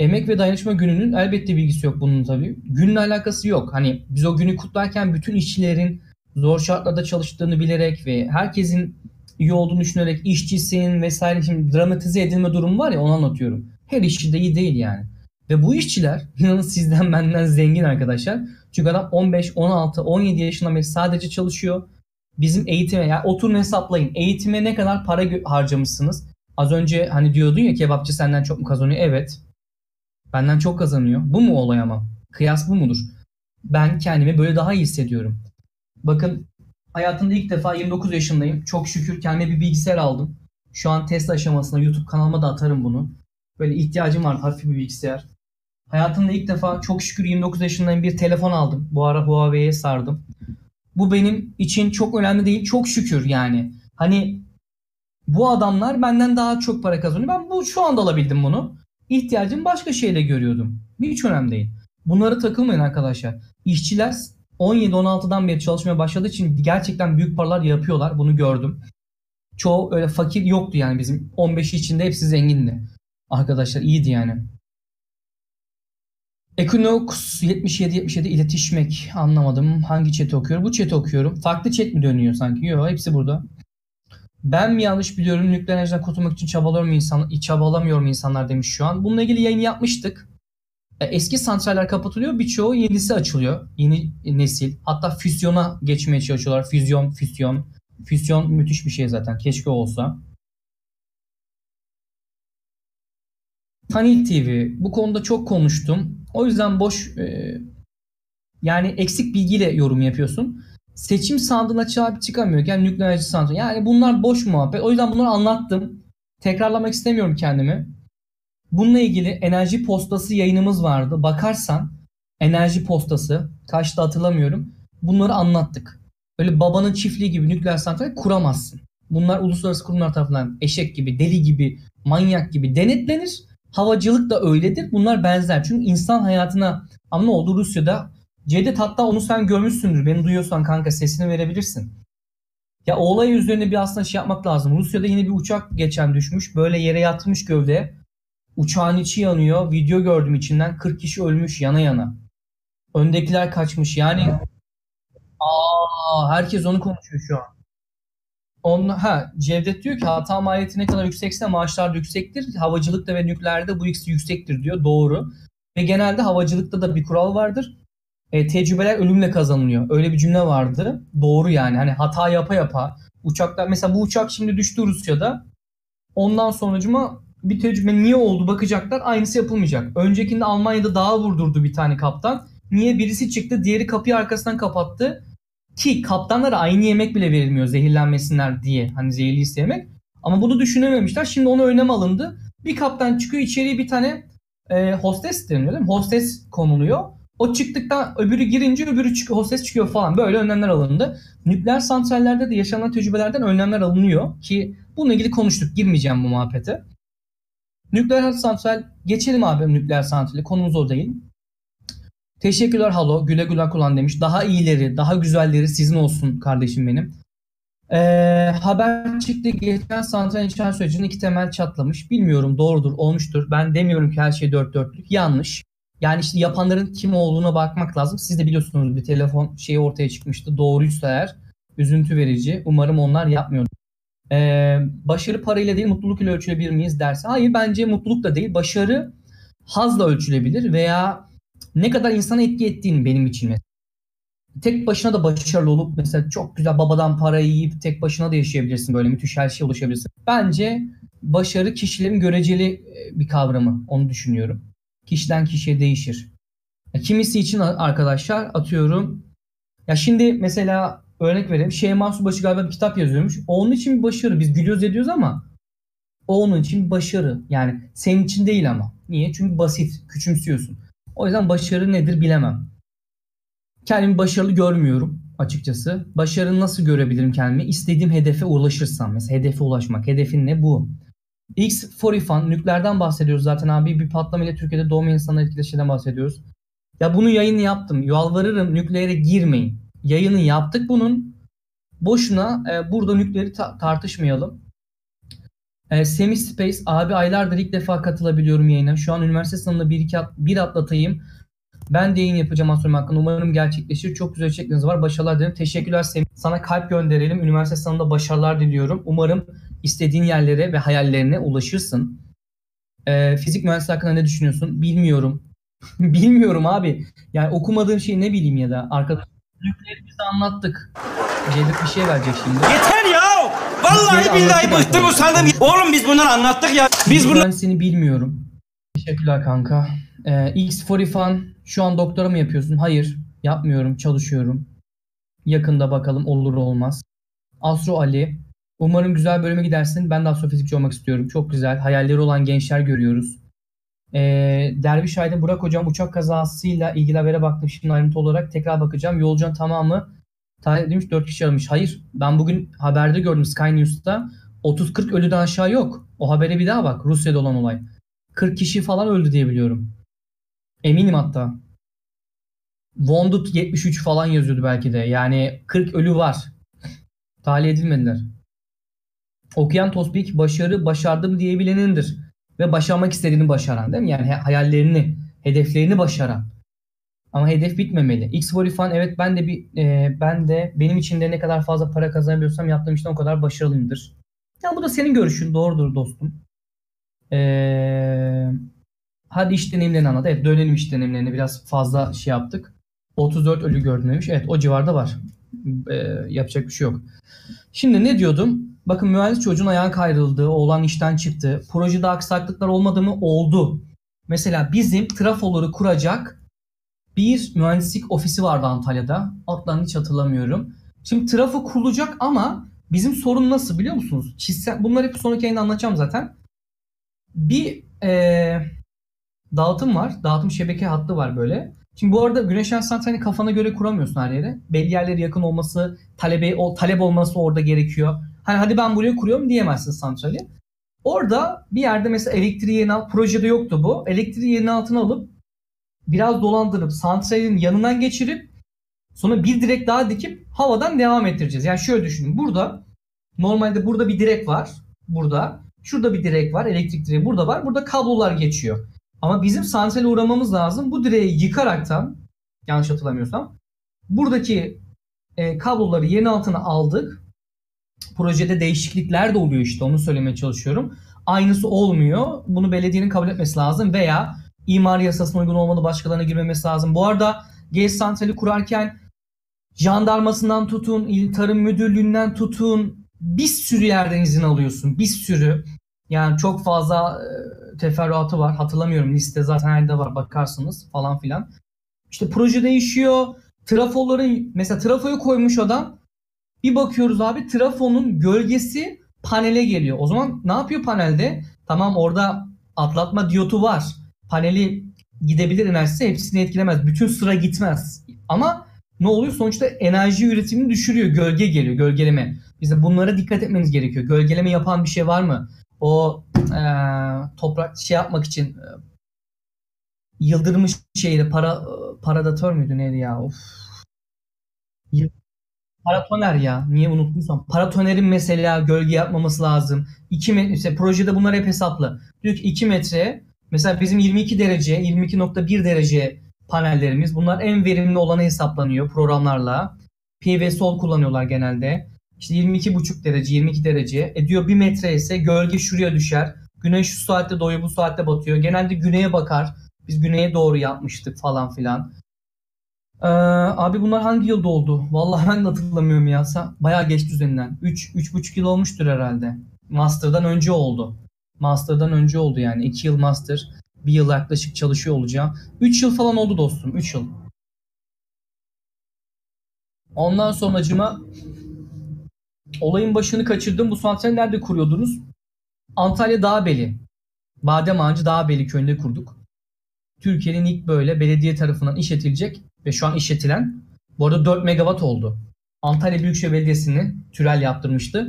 Emek ve dayanışma gününün elbette bilgisi yok bunun tabii. Günle alakası yok. Hani biz o günü kutlarken bütün işçilerin zor şartlarda çalıştığını bilerek ve herkesin iyi olduğunu düşünerek işçisin vesaire şimdi dramatize edilme durumu var ya onu anlatıyorum. Her işçi de iyi değil yani. Ve bu işçiler inanın sizden benden zengin arkadaşlar. Çünkü adam 15, 16, 17 yaşından beri sadece çalışıyor. Bizim eğitime yani oturun hesaplayın. Eğitime ne kadar para harcamışsınız? Az önce hani diyordun ya kebapçı senden çok mu kazanıyor? Evet. Benden çok kazanıyor. Bu mu olay ama? Kıyas bu mudur? Ben kendimi böyle daha iyi hissediyorum. Bakın hayatımda ilk defa 29 yaşındayım. Çok şükür kendime bir bilgisayar aldım. Şu an test aşamasında YouTube kanalıma da atarım bunu. Böyle ihtiyacım var hafif bir bilgisayar. Hayatımda ilk defa çok şükür 29 yaşındayım bir telefon aldım. Bu ara Huawei'ye sardım. Bu benim için çok önemli değil. Çok şükür yani. Hani bu adamlar benden daha çok para kazanıyor. Ben bu şu anda alabildim bunu. İhtiyacım başka şeyle görüyordum. Hiç önemli değil. Bunları takılmayın arkadaşlar. İşçiler 17-16'dan beri çalışmaya başladığı için gerçekten büyük paralar yapıyorlar. Bunu gördüm. Çoğu öyle fakir yoktu yani bizim. 15'i içinde hepsi zengindi. Arkadaşlar iyiydi yani. Equinox 77-77 iletişmek anlamadım. Hangi chat okuyorum? Bu chat okuyorum. Farklı chat mi dönüyor sanki? Yok hepsi burada. Ben mi yanlış biliyorum? Nükleer enerjiden kurtulmak için çabalıyor mu insan, çabalamıyor mu insanlar demiş şu an. Bununla ilgili yayın yapmıştık. E, eski santraller kapatılıyor. Birçoğu yenisi açılıyor. Yeni nesil. Hatta füzyona geçmeye çalışıyorlar. Füzyon, füzyon. Füzyon müthiş bir şey zaten. Keşke olsa. Tanil TV bu konuda çok konuştum. O yüzden boş e, yani eksik bilgiyle yorum yapıyorsun. Seçim sandığına çağırıp çıkamıyorken nükleer enerji. Yani bunlar boş muhabbet. O yüzden bunları anlattım. Tekrarlamak istemiyorum kendimi. Bununla ilgili enerji postası yayınımız vardı. Bakarsan enerji postası kaçta hatırlamıyorum. Bunları anlattık. Böyle babanın çiftliği gibi nükleer santral kuramazsın. Bunlar uluslararası kurumlar tarafından eşek gibi, deli gibi, manyak gibi denetlenir. Havacılık da öyledir. Bunlar benzer. Çünkü insan hayatına ama ne oldu Rusya'da? Cevdet hatta onu sen görmüşsündür. Beni duyuyorsan kanka sesini verebilirsin. Ya olay üzerine bir aslında şey yapmak lazım. Rusya'da yine bir uçak geçen düşmüş. Böyle yere yatmış gövde. Uçağın içi yanıyor. Video gördüm içinden. 40 kişi ölmüş yana yana. Öndekiler kaçmış. Yani aa herkes onu konuşuyor şu an. Onunla, ha, Cevdet diyor ki hata maliyeti ne kadar yüksekse maaşlar da yüksektir. Havacılıkta ve nükleerde bu ikisi yüksektir diyor. Doğru. Ve genelde havacılıkta da bir kural vardır. E, tecrübeler ölümle kazanılıyor. Öyle bir cümle vardı. Doğru yani. Hani hata yapa yapa. Uçaklar mesela bu uçak şimdi düştü Rusya'da. Ondan sonucuma bir tecrübe niye oldu bakacaklar. Aynısı yapılmayacak. Öncekinde Almanya'da dağa vurdurdu bir tane kaptan. Niye birisi çıktı diğeri kapıyı arkasından kapattı. Ki kaptanlara aynı yemek bile verilmiyor zehirlenmesinler diye. Hani zehirli yemek. Ama bunu düşünememişler. Şimdi onu önlem alındı. Bir kaptan çıkıyor içeriye bir tane e, hostes deniyor değil mi? Hostes konuluyor. O çıktıktan öbürü girince öbürü çıkıyor, hostes çıkıyor falan. Böyle önlemler alındı. Nükleer santrallerde de yaşanan tecrübelerden önlemler alınıyor ki bununla ilgili konuştuk. Girmeyeceğim bu muhabbete. Nükleer santral geçelim abi nükleer santrali. Konumuz o değil. Teşekkürler Halo. Güle güle kullan demiş. Daha iyileri, daha güzelleri sizin olsun kardeşim benim. Ee, haber çıktı. Geçen santral inşaat sürecinin iki temel çatlamış. Bilmiyorum doğrudur, olmuştur. Ben demiyorum ki her şey dört dörtlük. Yanlış. Yani işte yapanların kim olduğuna bakmak lazım. Siz de biliyorsunuz bir telefon şeyi ortaya çıkmıştı. Doğruysa eğer üzüntü verici. Umarım onlar yapmıyor. Ee, başarı parayla değil mutluluk ile ölçülebilir miyiz derse. Hayır bence mutluluk da değil. Başarı hazla ölçülebilir veya ne kadar insana etki ettiğini benim için mesela. Tek başına da başarılı olup mesela çok güzel babadan parayı yiyip tek başına da yaşayabilirsin. Böyle müthiş her şeye ulaşabilirsin. Bence başarı kişilerin göreceli bir kavramı. Onu düşünüyorum. Kişiden kişiye değişir. Ya kimisi için arkadaşlar atıyorum. Ya şimdi mesela örnek vereyim. Şeyma Subaşı galiba bir kitap yazıyormuş. O onun için bir başarı. Biz gülüyoruz ediyoruz ama o onun için başarı. Yani senin için değil ama. Niye? Çünkü basit. Küçümsüyorsun. O yüzden başarı nedir bilemem. Kendimi başarılı görmüyorum açıkçası. Başarını nasıl görebilirim kendimi? İstediğim hedefe ulaşırsam. Mesela hedefe ulaşmak. Hedefin ne? Bu. X40 nükleerden bahsediyoruz zaten abi. Bir patlamayla Türkiye'de doğmayan insanlar etkileşimden bahsediyoruz. Ya bunu yayını yaptım. Yalvarırım nükleere girmeyin. Yayını yaptık bunun. Boşuna e, burada nükleeri ta- tartışmayalım. E, Semi Space abi aylardır ilk defa katılabiliyorum yayına. Şu an üniversite sınavında bir, iki at, bir atlatayım. Ben de yayın yapacağım astronomi hakkında. Umarım gerçekleşir. Çok güzel içerikleriniz var. Başarılar dilerim. Teşekkürler Semih. Sana kalp gönderelim. Üniversite sınavında başarılar diliyorum. Umarım istediğin yerlere ve hayallerine ulaşırsın. Ee, fizik mühendisliği hakkında ne düşünüyorsun? Bilmiyorum. Bilmiyorum abi. Yani okumadığım şeyi ne bileyim ya da arkadaş nükleeri bize anlattık. Cevdet bir şey verecek şimdi. Yeter ya! Vallahi billahi bıktım usandım. Oğlum biz bunları anlattık ya. Biz bunu Ben seni bilmiyorum. Teşekkürler kanka. Ee, X40 fan şu an doktora mı yapıyorsun? Hayır. Yapmıyorum. Çalışıyorum. Yakında bakalım olur olmaz. Astro Ali. Umarım güzel bölüme gidersin. Ben de astrofizikçi olmak istiyorum. Çok güzel. Hayalleri olan gençler görüyoruz. Ee, Derviş Aydın Burak Hocam uçak kazasıyla ilgili habere baktım. Şimdi ayrıntı olarak tekrar bakacağım. Yolcunun tamamı tahmin edilmiş 4 kişi aramış. Hayır. Ben bugün haberde gördüm Sky News'ta. 30-40 ölüden aşağı yok. O habere bir daha bak. Rusya'da olan olay. 40 kişi falan öldü diye biliyorum. Eminim hatta. Wounded 73 falan yazıyordu belki de. Yani 40 ölü var. Tahliye edilmediler. Okuyan Tospik başarı başardım diyebilenindir. Ve başarmak istediğini başaran değil mi? Yani hayallerini, hedeflerini başaran. Ama hedef bitmemeli. X fan evet ben de bir e, ben de benim için de ne kadar fazla para kazanabiliyorsam yaptığım işten o kadar başarılıyımdır. Ya bu da senin görüşün doğrudur dostum. Ee, hadi iş deneyimlerini anlat. Evet dönelim iş deneyimlerine biraz fazla şey yaptık. 34 ölü gördüm demiş. Evet o civarda var. Ee, yapacak bir şey yok. Şimdi ne diyordum? Bakın mühendis çocuğun ayağı kayrıldı, oğlan işten çıktı. Projede aksaklıklar olmadı mı? Oldu. Mesela bizim trafoları kuracak bir mühendislik ofisi vardı Antalya'da. Adlarını hiç hatırlamıyorum. Şimdi trafo kurulacak ama bizim sorun nasıl biliyor musunuz? Çizsel, bunları hep sonraki yayında anlatacağım zaten. Bir eee, dağıtım var. Dağıtım şebeke hattı var böyle. Şimdi bu arada güneş enerji santralini kafana göre kuramıyorsun her yere. Belli yerlere yakın olması, talebe, o, talep olması orada gerekiyor. Hani hadi ben buraya kuruyorum diyemezsin santrali. Orada bir yerde mesela elektriği yerin alt, projede yoktu bu. Elektriği yerin altına alıp biraz dolandırıp santralin yanından geçirip sonra bir direk daha dikip havadan devam ettireceğiz. Yani şöyle düşünün. Burada normalde burada bir direk var. Burada. Şurada bir direk var. Elektrik direği burada var. Burada kablolar geçiyor. Ama bizim santrale uğramamız lazım. Bu direği yıkaraktan yanlış hatırlamıyorsam buradaki e, kabloları yerin altına aldık. Projede değişiklikler de oluyor işte onu söylemeye çalışıyorum. Aynısı olmuyor. Bunu belediyenin kabul etmesi lazım veya imar yasasına uygun olmalı başkalarına girmemesi lazım. Bu arada GES santrali kurarken jandarmasından tutun, il tarım müdürlüğünden tutun bir sürü yerden izin alıyorsun. Bir sürü. Yani çok fazla e, teferruatı var. Hatırlamıyorum liste zaten her yerde var bakarsınız falan filan. İşte proje değişiyor. Trafoları mesela trafoyu koymuş adam. Bir bakıyoruz abi trafonun gölgesi panele geliyor. O zaman ne yapıyor panelde? Tamam orada atlatma diyotu var. Paneli gidebilir enerjisi hepsini etkilemez. Bütün sıra gitmez. Ama ne oluyor? Sonuçta enerji üretimini düşürüyor. Gölge geliyor. Gölgeleme. Bize bunlara dikkat etmeniz gerekiyor. Gölgeleme yapan bir şey var mı? O eee, toprak şey yapmak için e, yıldırmış şeyde para paradatör müydü neydi ya? Of. Yı- Paratoner ya. Niye unuttuysam. Paratonerin mesela gölge yapmaması lazım. 2 metre işte projede bunlar hep hesaplı. Diyor ki 2 metre mesela bizim 22 derece 22.1 derece panellerimiz bunlar en verimli olanı hesaplanıyor programlarla. PV sol kullanıyorlar genelde. İşte 22,5 derece 22 derece. E diyor 1 metre ise gölge şuraya düşer. Güneş şu saatte doğuyor bu saatte batıyor. Genelde güneye bakar. Biz güneye doğru yapmıştık falan filan. Ee, abi bunlar hangi yılda oldu? Vallahi ben de hatırlamıyorum ya. Bayağı geçti üzerinden. 3 3,5 yıl olmuştur herhalde. Master'dan önce oldu. Master'dan önce oldu yani. 2 yıl master. Bir yıl yaklaşık çalışıyor olacağım. 3 yıl falan oldu dostum. 3 yıl. Ondan sonracıma olayın başını kaçırdım. Bu santrali nerede kuruyordunuz? Antalya Dağbeli. Badem Ağacı Dağbeli köyünde kurduk. Türkiye'nin ilk böyle belediye tarafından işletilecek ve şu an işletilen bu arada 4 megawatt oldu. Antalya Büyükşehir Belediyesi'ni Türel yaptırmıştı.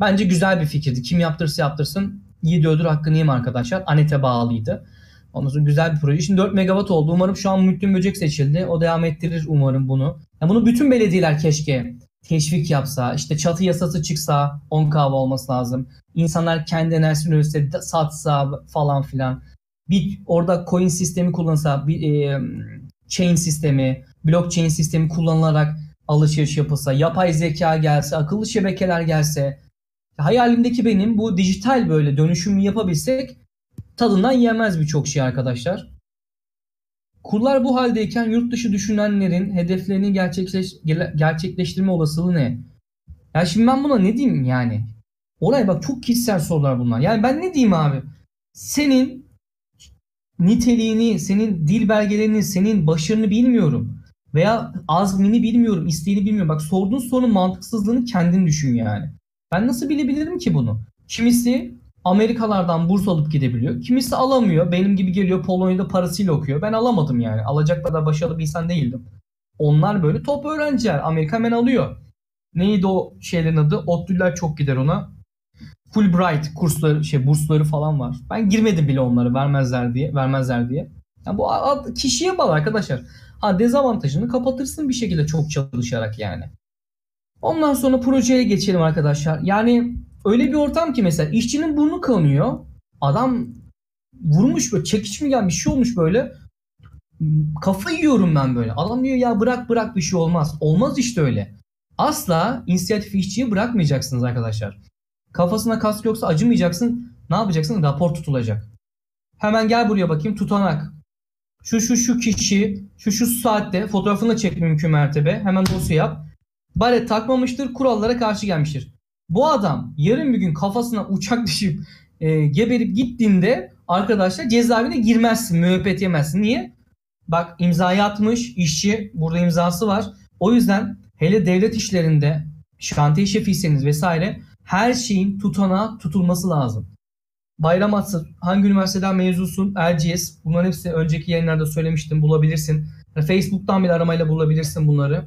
Bence güzel bir fikirdi. Kim yaptırırsa yaptırsın yiğidi ödül hakkını yiyeyim arkadaşlar. ANET'e bağlıydı. Ondan sonra güzel bir proje. Şimdi 4 megawatt oldu. Umarım şu an Muhittin Böcek seçildi. O devam ettirir umarım bunu. Ya bunu bütün belediyeler keşke teşvik yapsa. işte çatı yasası çıksa 10 kahve olması lazım. İnsanlar kendi enerjisini üretse, satsa falan filan. Bir orada coin sistemi kullansa, bir e, chain sistemi, blockchain sistemi kullanılarak alışveriş yapılsa, yapay zeka gelse, akıllı şebekeler gelse. Hayalimdeki benim bu dijital böyle dönüşümü yapabilsek tadından yenmez birçok şey arkadaşlar. Kurlar bu haldeyken yurt dışı düşünenlerin hedeflerini gerçekleş, gerçekleştirme olasılığı ne? Ya şimdi ben buna ne diyeyim yani? Olay bak çok kişisel sorular bunlar. Yani ben ne diyeyim abi? Senin niteliğini, senin dil belgelerini, senin başarını bilmiyorum. Veya azmini bilmiyorum, isteğini bilmiyorum. Bak sorduğun sorunun mantıksızlığını kendin düşün yani. Ben nasıl bilebilirim ki bunu? Kimisi Amerikalardan burs alıp gidebiliyor. Kimisi alamıyor. Benim gibi geliyor Polonya'da parasıyla okuyor. Ben alamadım yani. Alacak kadar başarılı bir insan değildim. Onlar böyle top öğrenciler. Amerika hemen alıyor. Neydi o şeylerin adı? ODTÜ'ler çok gider ona. Fulbright kursları, şey bursları falan var. Ben girmedim bile onları vermezler diye, vermezler diye. Yani bu kişiye bağlı arkadaşlar. Ha dezavantajını kapatırsın bir şekilde çok çalışarak yani. Ondan sonra projeye geçelim arkadaşlar. Yani öyle bir ortam ki mesela işçinin burnu kanıyor. Adam vurmuş böyle çekiç mi gelmiş bir şey olmuş böyle. Kafa yiyorum ben böyle. Adam diyor ya bırak bırak bir şey olmaz. Olmaz işte öyle. Asla inisiyatif işçiyi bırakmayacaksınız arkadaşlar. Kafasına kask yoksa acımayacaksın. Ne yapacaksın? Rapor tutulacak. Hemen gel buraya bakayım tutanak. Şu şu şu kişi şu şu saatte fotoğrafını çek mümkün mertebe. Hemen dosya yap. Baret takmamıştır. Kurallara karşı gelmiştir. Bu adam yarın bir gün kafasına uçak düşüp e, geberip gittiğinde arkadaşlar cezaevine girmezsin, müebbet yemezsin. Niye? Bak imzayı atmış, işçi burada imzası var. O yüzden hele devlet işlerinde şantiye şefiyseniz vesaire her şeyin tutanağı tutulması lazım. Bayram Atsı, hangi üniversiteden mezunsun, Erciyes, bunların hepsi önceki yayınlarda söylemiştim, bulabilirsin. Facebook'tan bile aramayla bulabilirsin bunları.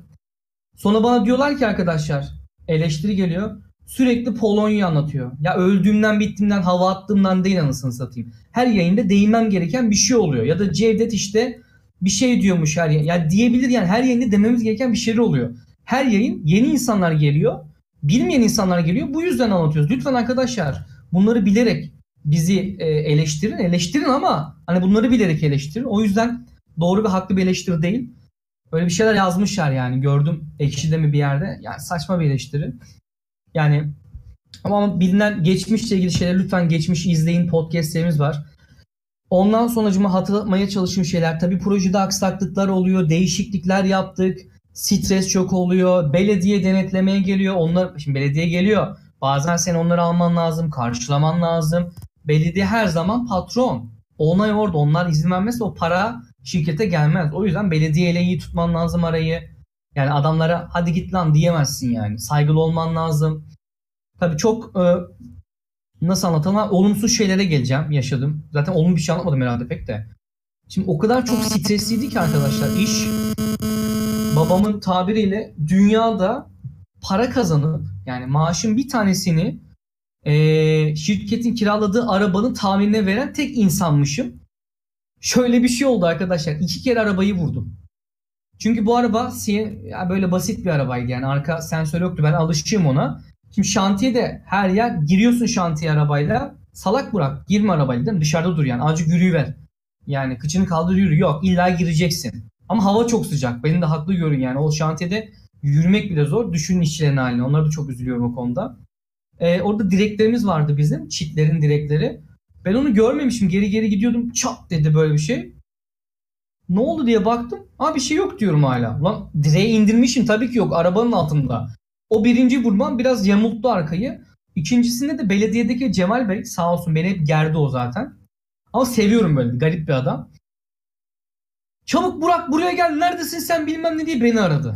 Sonra bana diyorlar ki arkadaşlar, eleştiri geliyor. Sürekli Polonya anlatıyor. Ya öldüğümden bittiğimden hava attığımdan değil anasını satayım. Her yayında değinmem gereken bir şey oluyor. Ya da Cevdet işte bir şey diyormuş her yayın. Ya diyebilir yani her yayında dememiz gereken bir şey oluyor. Her yayın yeni insanlar geliyor. Bilmeyen insanlar geliyor. Bu yüzden anlatıyoruz. Lütfen arkadaşlar bunları bilerek bizi e, eleştirin. Eleştirin ama hani bunları bilerek eleştirin. O yüzden doğru ve haklı bir eleştiri değil. Öyle bir şeyler yazmışlar yani gördüm ekşide mi bir yerde. Yani saçma bir eleştiri. Yani ama bilinen geçmişle ilgili şeyler lütfen geçmiş izleyin podcastlerimiz var. Ondan sonracıma hatırlatmaya çalıştığım şeyler tabii projede aksaklıklar oluyor, değişiklikler yaptık, stres çok oluyor, belediye denetlemeye geliyor. Onlar şimdi belediye geliyor. Bazen sen onları alman lazım, karşılaman lazım. Belediye her zaman patron. Onay orada. Onlar izin vermezse o para şirkete gelmez. O yüzden belediyeyle iyi tutman lazım arayı. Yani adamlara hadi git lan diyemezsin yani. Saygılı olman lazım. Tabii çok e, nasıl anlatalım? Olumsuz şeylere geleceğim yaşadım. Zaten olumlu bir şey anlatmadım herhalde pek de. Şimdi o kadar çok stresliydi ki arkadaşlar iş babamın tabiriyle dünyada para kazanıp yani maaşın bir tanesini e, şirketin kiraladığı arabanın tamirine veren tek insanmışım. Şöyle bir şey oldu arkadaşlar. İki kere arabayı vurdum. Çünkü bu araba ya böyle basit bir arabaydı yani arka sensör yoktu ben alışığım ona. Şimdi şantiyede her yer giriyorsun şantiye arabayla salak bırak girme arabayla değil mi? Dışarıda dur yani azıcık yürüyüver. Yani kıçını kaldır yürü yok illa gireceksin. Ama hava çok sıcak benim de haklı görün yani o şantiyede yürümek bile zor. Düşünün işçilerin halini onları da çok üzülüyorum o konuda. Ee, orada direklerimiz vardı bizim çitlerin direkleri. Ben onu görmemişim geri geri gidiyordum çat dedi böyle bir şey. Ne oldu diye baktım. Ha bir şey yok diyorum hala. Lan direği indirmişim tabii ki yok arabanın altında. O birinci vurmam biraz yamulttu arkayı. İkincisinde de belediyedeki Cemal Bey sağ olsun beni hep gerdi o zaten. Ama seviyorum böyle garip bir adam. Çabuk Burak buraya gel neredesin sen bilmem ne diye beni aradı.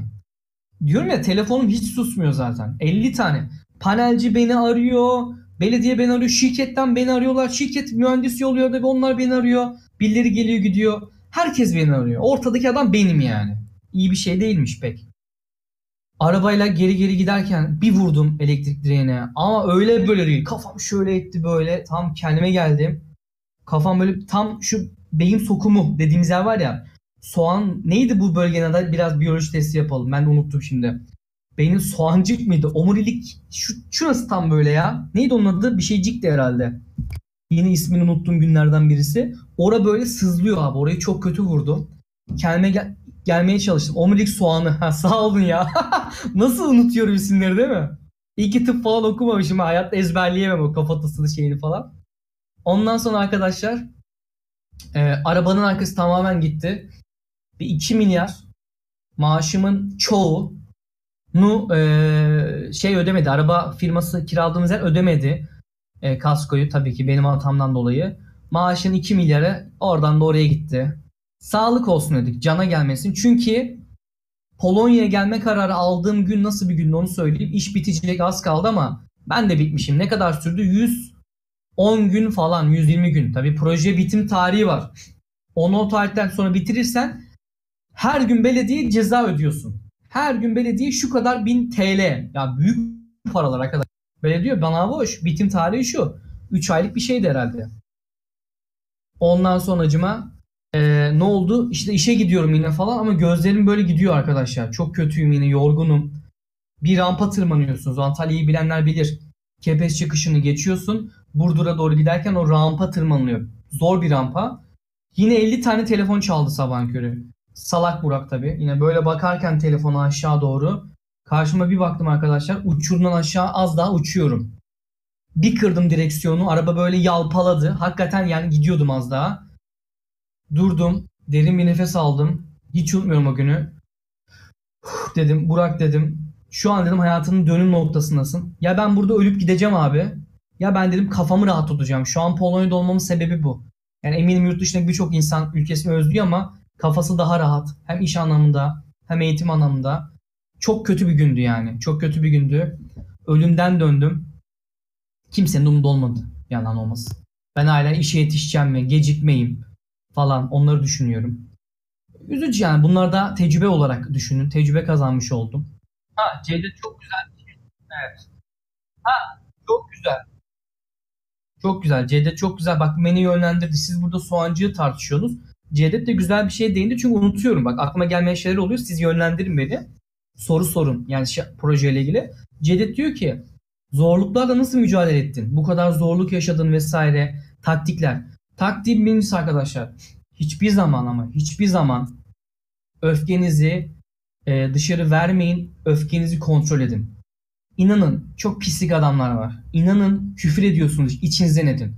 Diyorum ya telefonum hiç susmuyor zaten. 50 tane. Panelci beni arıyor. Belediye beni arıyor. Şirketten beni arıyorlar. Şirket mühendis yolluyor da onlar beni arıyor. Birileri geliyor gidiyor. Herkes beni arıyor. Ortadaki adam benim yani. İyi bir şey değilmiş pek. Arabayla geri geri giderken bir vurdum elektrik direğine. Ama öyle böyle değil. Kafam şöyle etti böyle. Tam kendime geldim. Kafam böyle tam şu beyin sokumu dediğimiz yer var ya. Soğan neydi bu bölgenin adı? Biraz biyoloji testi yapalım. Ben de unuttum şimdi. Beynin soğancık mıydı? Omurilik şu, şurası tam böyle ya. Neydi onun adı? Bir şeycikti herhalde. Yine ismini unuttuğum günlerden birisi. Ora böyle sızlıyor abi. Orayı çok kötü vurdum. Kendime gel gelmeye çalıştım. Omurilik soğanı. Ha, sağ olun ya. Nasıl unutuyorum isimleri değil mi? İyi ki tıp falan okumamışım. Hayatta ezberleyemem o kafatasını şeyini falan. Ondan sonra arkadaşlar e, arabanın arkası tamamen gitti. Bir 2 milyar maaşımın çoğu nu e, şey ödemedi. Araba firması kiraladığımız yer ödemedi. E, kaskoyu tabii ki benim hatamdan dolayı. Maaşın 2 milyarı oradan da oraya gitti. Sağlık olsun dedik. Cana gelmesin. Çünkü Polonya'ya gelme kararı aldığım gün nasıl bir gündü onu söyleyeyim. İş bitecek az kaldı ama ben de bitmişim. Ne kadar sürdü? 110 gün falan, 120 gün. Tabii proje bitim tarihi var. Onu o tarihten sonra bitirirsen her gün belediye ceza ödüyorsun. Her gün belediye şu kadar bin TL. Ya büyük paralar arkadaşlar. Belediye bana boş. Bitim tarihi şu. 3 aylık bir şeydi herhalde. Ondan sonracıma e, ne oldu? İşte işe gidiyorum yine falan ama gözlerim böyle gidiyor arkadaşlar. Çok kötüyüm yine yorgunum. Bir rampa tırmanıyorsunuz. Antalya'yı bilenler bilir. Kepez çıkışını geçiyorsun. Burdur'a doğru giderken o rampa tırmanılıyor. Zor bir rampa. Yine 50 tane telefon çaldı sabahın körü. Salak Burak tabi. Yine böyle bakarken telefona aşağı doğru. Karşıma bir baktım arkadaşlar. Uçurumdan aşağı az daha uçuyorum. Bir kırdım direksiyonu. Araba böyle yalpaladı. Hakikaten yani gidiyordum az daha. Durdum. Derin bir nefes aldım. Hiç unutmuyorum o günü. dedim Burak dedim. Şu an dedim hayatının dönüm noktasındasın. Ya ben burada ölüp gideceğim abi. Ya ben dedim kafamı rahat tutacağım. Şu an Polonya'da olmamın sebebi bu. Yani eminim yurt dışındaki birçok insan ülkesini özlüyor ama kafası daha rahat. Hem iş anlamında hem eğitim anlamında. Çok kötü bir gündü yani. Çok kötü bir gündü. Ölümden döndüm. Kimsenin umurunda olmadı. Yalan olmasın. Ben hala işe yetişeceğim mi, gecikmeyim falan onları düşünüyorum. Üzücü yani. Bunlar da tecrübe olarak düşünün. Tecrübe kazanmış oldum. Ha Cevdet çok güzel şey. Evet. Ha çok güzel. Çok güzel. Cevdet çok güzel. Bak beni yönlendirdi. Siz burada soğancıyı tartışıyorsunuz. Cevdet de güzel bir şey değindi çünkü unutuyorum. Bak aklıma gelmeyen şeyler oluyor. Siz yönlendirin beni. Soru sorun. Yani şey, projeyle ilgili. Cevdet diyor ki zorluklarla nasıl mücadele ettin? Bu kadar zorluk yaşadın vesaire. Taktikler. Taktiğim birincisi arkadaşlar. Hiçbir zaman ama hiçbir zaman öfkenizi e, dışarı vermeyin. Öfkenizi kontrol edin. İnanın çok pislik adamlar var. İnanın küfür ediyorsunuz. içinizden edin.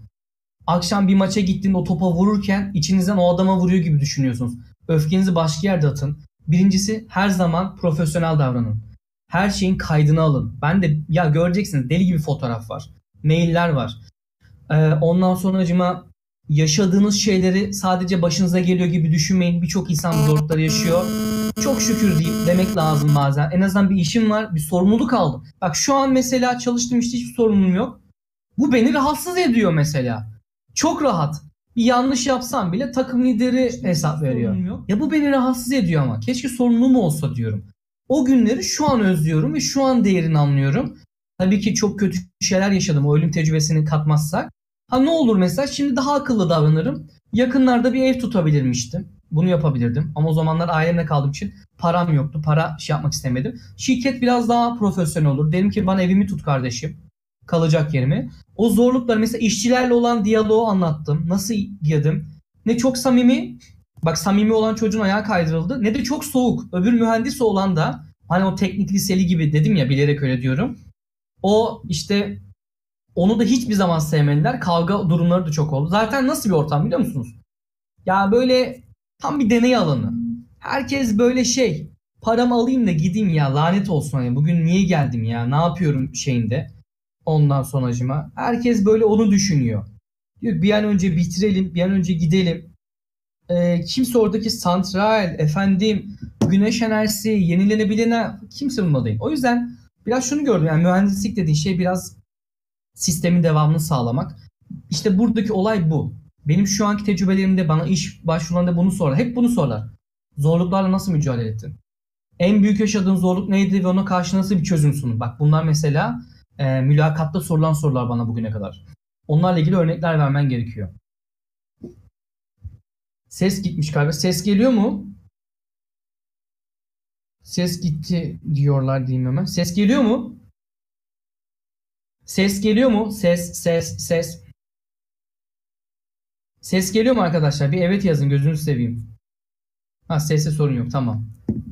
Akşam bir maça gittiğinde o topa vururken içinizden o adama vuruyor gibi düşünüyorsunuz. Öfkenizi başka yerde atın. Birincisi her zaman profesyonel davranın. Her şeyin kaydını alın. Ben de ya göreceksiniz deli gibi fotoğraf var. Mailler var. Ee, ondan sonra acıma yaşadığınız şeyleri sadece başınıza geliyor gibi düşünmeyin. Birçok insan bu zorlukları yaşıyor. Çok şükür deyip demek lazım bazen. En azından bir işim var, bir sorumluluk aldım. Bak şu an mesela çalıştığım işte hiçbir sorumluluğum yok. Bu beni rahatsız ediyor mesela. Çok rahat. Bir yanlış yapsam bile takım lideri hesap veriyor. Ya bu beni rahatsız ediyor ama. Keşke sorumluluğum olsa diyorum. O günleri şu an özlüyorum ve şu an değerini anlıyorum. Tabii ki çok kötü şeyler yaşadım. O ölüm tecrübesini katmazsak. Ha ne olur mesela şimdi daha akıllı davranırım. Yakınlarda bir ev tutabilirmiştim. Bunu yapabilirdim. Ama o zamanlar ailemle kaldığım için param yoktu. Para şey yapmak istemedim. Şirket biraz daha profesyonel olur. Dedim ki bana evimi tut kardeşim. Kalacak yerimi. O zorlukları mesela işçilerle olan diyaloğu anlattım. Nasıl girdim. Ne çok samimi. Bak samimi olan çocuğun ayağı kaydırıldı. Ne de çok soğuk. Öbür mühendis olan da hani o teknik liseli gibi dedim ya bilerek öyle diyorum. O işte onu da hiçbir zaman sevmediler. Kavga durumları da çok oldu. Zaten nasıl bir ortam biliyor musunuz? Ya böyle tam bir deney alanı. Herkes böyle şey paramı alayım da gideyim ya lanet olsun hani bugün niye geldim ya ne yapıyorum şeyinde. Ondan sonracıma. Herkes böyle onu düşünüyor. Diyor bir an önce bitirelim, bir an önce gidelim. Ee, kimse oradaki santral, efendim, güneş enerjisi, yenilenebilen kimse bununla değil. O yüzden biraz şunu gördüm. Yani mühendislik dediğin şey biraz sistemin devamını sağlamak. İşte buradaki olay bu. Benim şu anki tecrübelerimde bana iş başvurularında bunu sorarlar. Hep bunu sorarlar. Zorluklarla nasıl mücadele ettin? En büyük yaşadığın zorluk neydi ve ona karşı nasıl bir çözüm sundun? Bak bunlar mesela e, mülakatta sorulan sorular bana bugüne kadar. Onlarla ilgili örnekler vermen gerekiyor. Ses gitmiş galiba. Ses geliyor mu? Ses gitti diyorlar diyeyim hemen. Ses geliyor mu? Ses geliyor mu? Ses, ses, ses. Ses geliyor mu arkadaşlar? Bir evet yazın gözünüzü seveyim. Ha sese sorun yok tamam.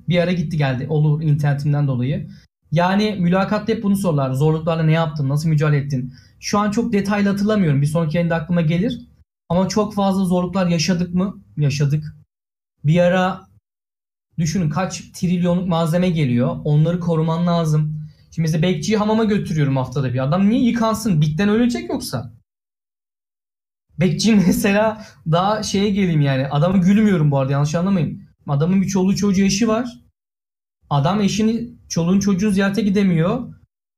Bir ara gitti geldi. Olur internetimden dolayı. Yani mülakatta hep bunu sorular. Zorluklarla ne yaptın? Nasıl mücadele ettin? Şu an çok detaylı hatırlamıyorum. Bir sonraki yayında aklıma gelir. Ama çok fazla zorluklar yaşadık mı? Yaşadık. Bir ara düşünün kaç trilyonluk malzeme geliyor. Onları koruman lazım. Şimdi mesela bekçiyi hamama götürüyorum haftada bir. Adam niye yıkansın? Bitten ölecek yoksa. Bekçi mesela daha şeye geleyim yani. Adamı gülmüyorum bu arada yanlış anlamayın. Adamın bir çoluğu çocuğu eşi var. Adam eşini çoluğun çocuğun ziyarete gidemiyor.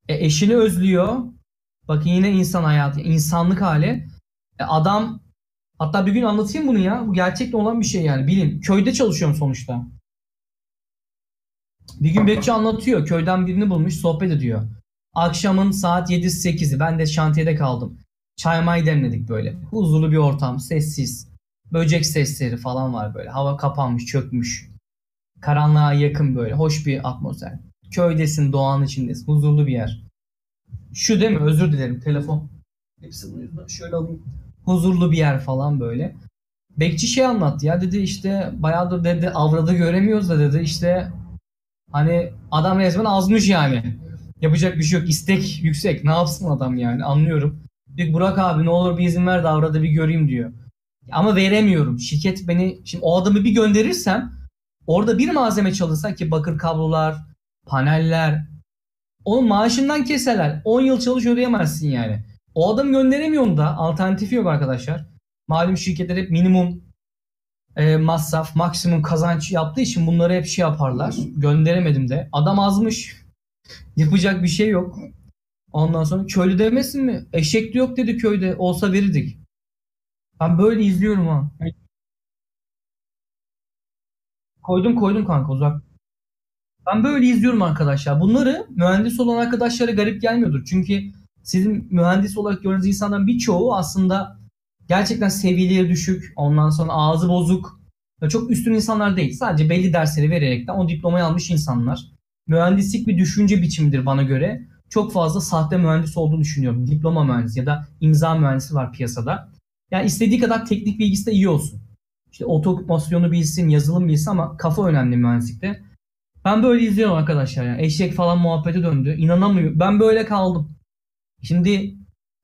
E, eşini özlüyor. Bakın yine insan hayatı, insanlık hali. E, adam hatta bir gün anlatayım bunu ya. Bu gerçekten olan bir şey yani. Bilin. Köyde çalışıyorum sonuçta. Bir gün bekçi anlatıyor. Köyden birini bulmuş sohbet ediyor. Akşamın saat 7-8'i ben de şantiyede kaldım. Çay may demledik böyle. Huzurlu bir ortam, sessiz. Böcek sesleri falan var böyle. Hava kapanmış, çökmüş. Karanlığa yakın böyle. Hoş bir atmosfer. Köydesin, doğanın içindesin. Huzurlu bir yer. Şu değil mi? Özür dilerim. Telefon. Hepsi bunun. Şöyle alayım. Huzurlu bir yer falan böyle. Bekçi şey anlattı ya dedi işte bayağıdır dedi avradı göremiyoruz da dedi işte hani adam resmen azmış yani. Yapacak bir şey yok. İstek yüksek. Ne yapsın adam yani anlıyorum. Diyor Burak abi ne olur bir izin ver de avradı bir göreyim diyor. Ama veremiyorum. Şirket beni şimdi o adamı bir gönderirsem orada bir malzeme çalınsa ki bakır kablolar, paneller, Onun maaşından keserler. 10 yıl çalış ödeyemezsin yani. O adamı gönderemiyorsun da alternatifi yok arkadaşlar. Malum şirketler hep minimum e, masraf, maksimum kazanç yaptığı için bunları hep şey yaparlar. Gönderemedim de. Adam azmış. Yapacak bir şey yok. Ondan sonra köylü demesin mi? Eşek de yok dedi köyde. Olsa verirdik. Ben böyle izliyorum ha. Koydum koydum kanka uzak. Ben böyle izliyorum arkadaşlar. Bunları mühendis olan arkadaşlara garip gelmiyordur. Çünkü sizin mühendis olarak gördüğünüz insanların birçoğu aslında gerçekten seviyeleri düşük. Ondan sonra ağzı bozuk. Çok üstün insanlar değil. Sadece belli dersleri vererekten o diplomayı almış insanlar. Mühendislik bir düşünce biçimidir bana göre. Çok fazla sahte mühendis olduğunu düşünüyorum. Diploma mühendisi ya da imza mühendisi var piyasada. Yani istediği kadar teknik bilgisi de iyi olsun. İşte otomasyonu bilsin, yazılım bilsin ama kafa önemli mühendislikte. Ben böyle izliyorum arkadaşlar yani. Eşek falan muhabbete döndü. İnanamıyorum. Ben böyle kaldım. Şimdi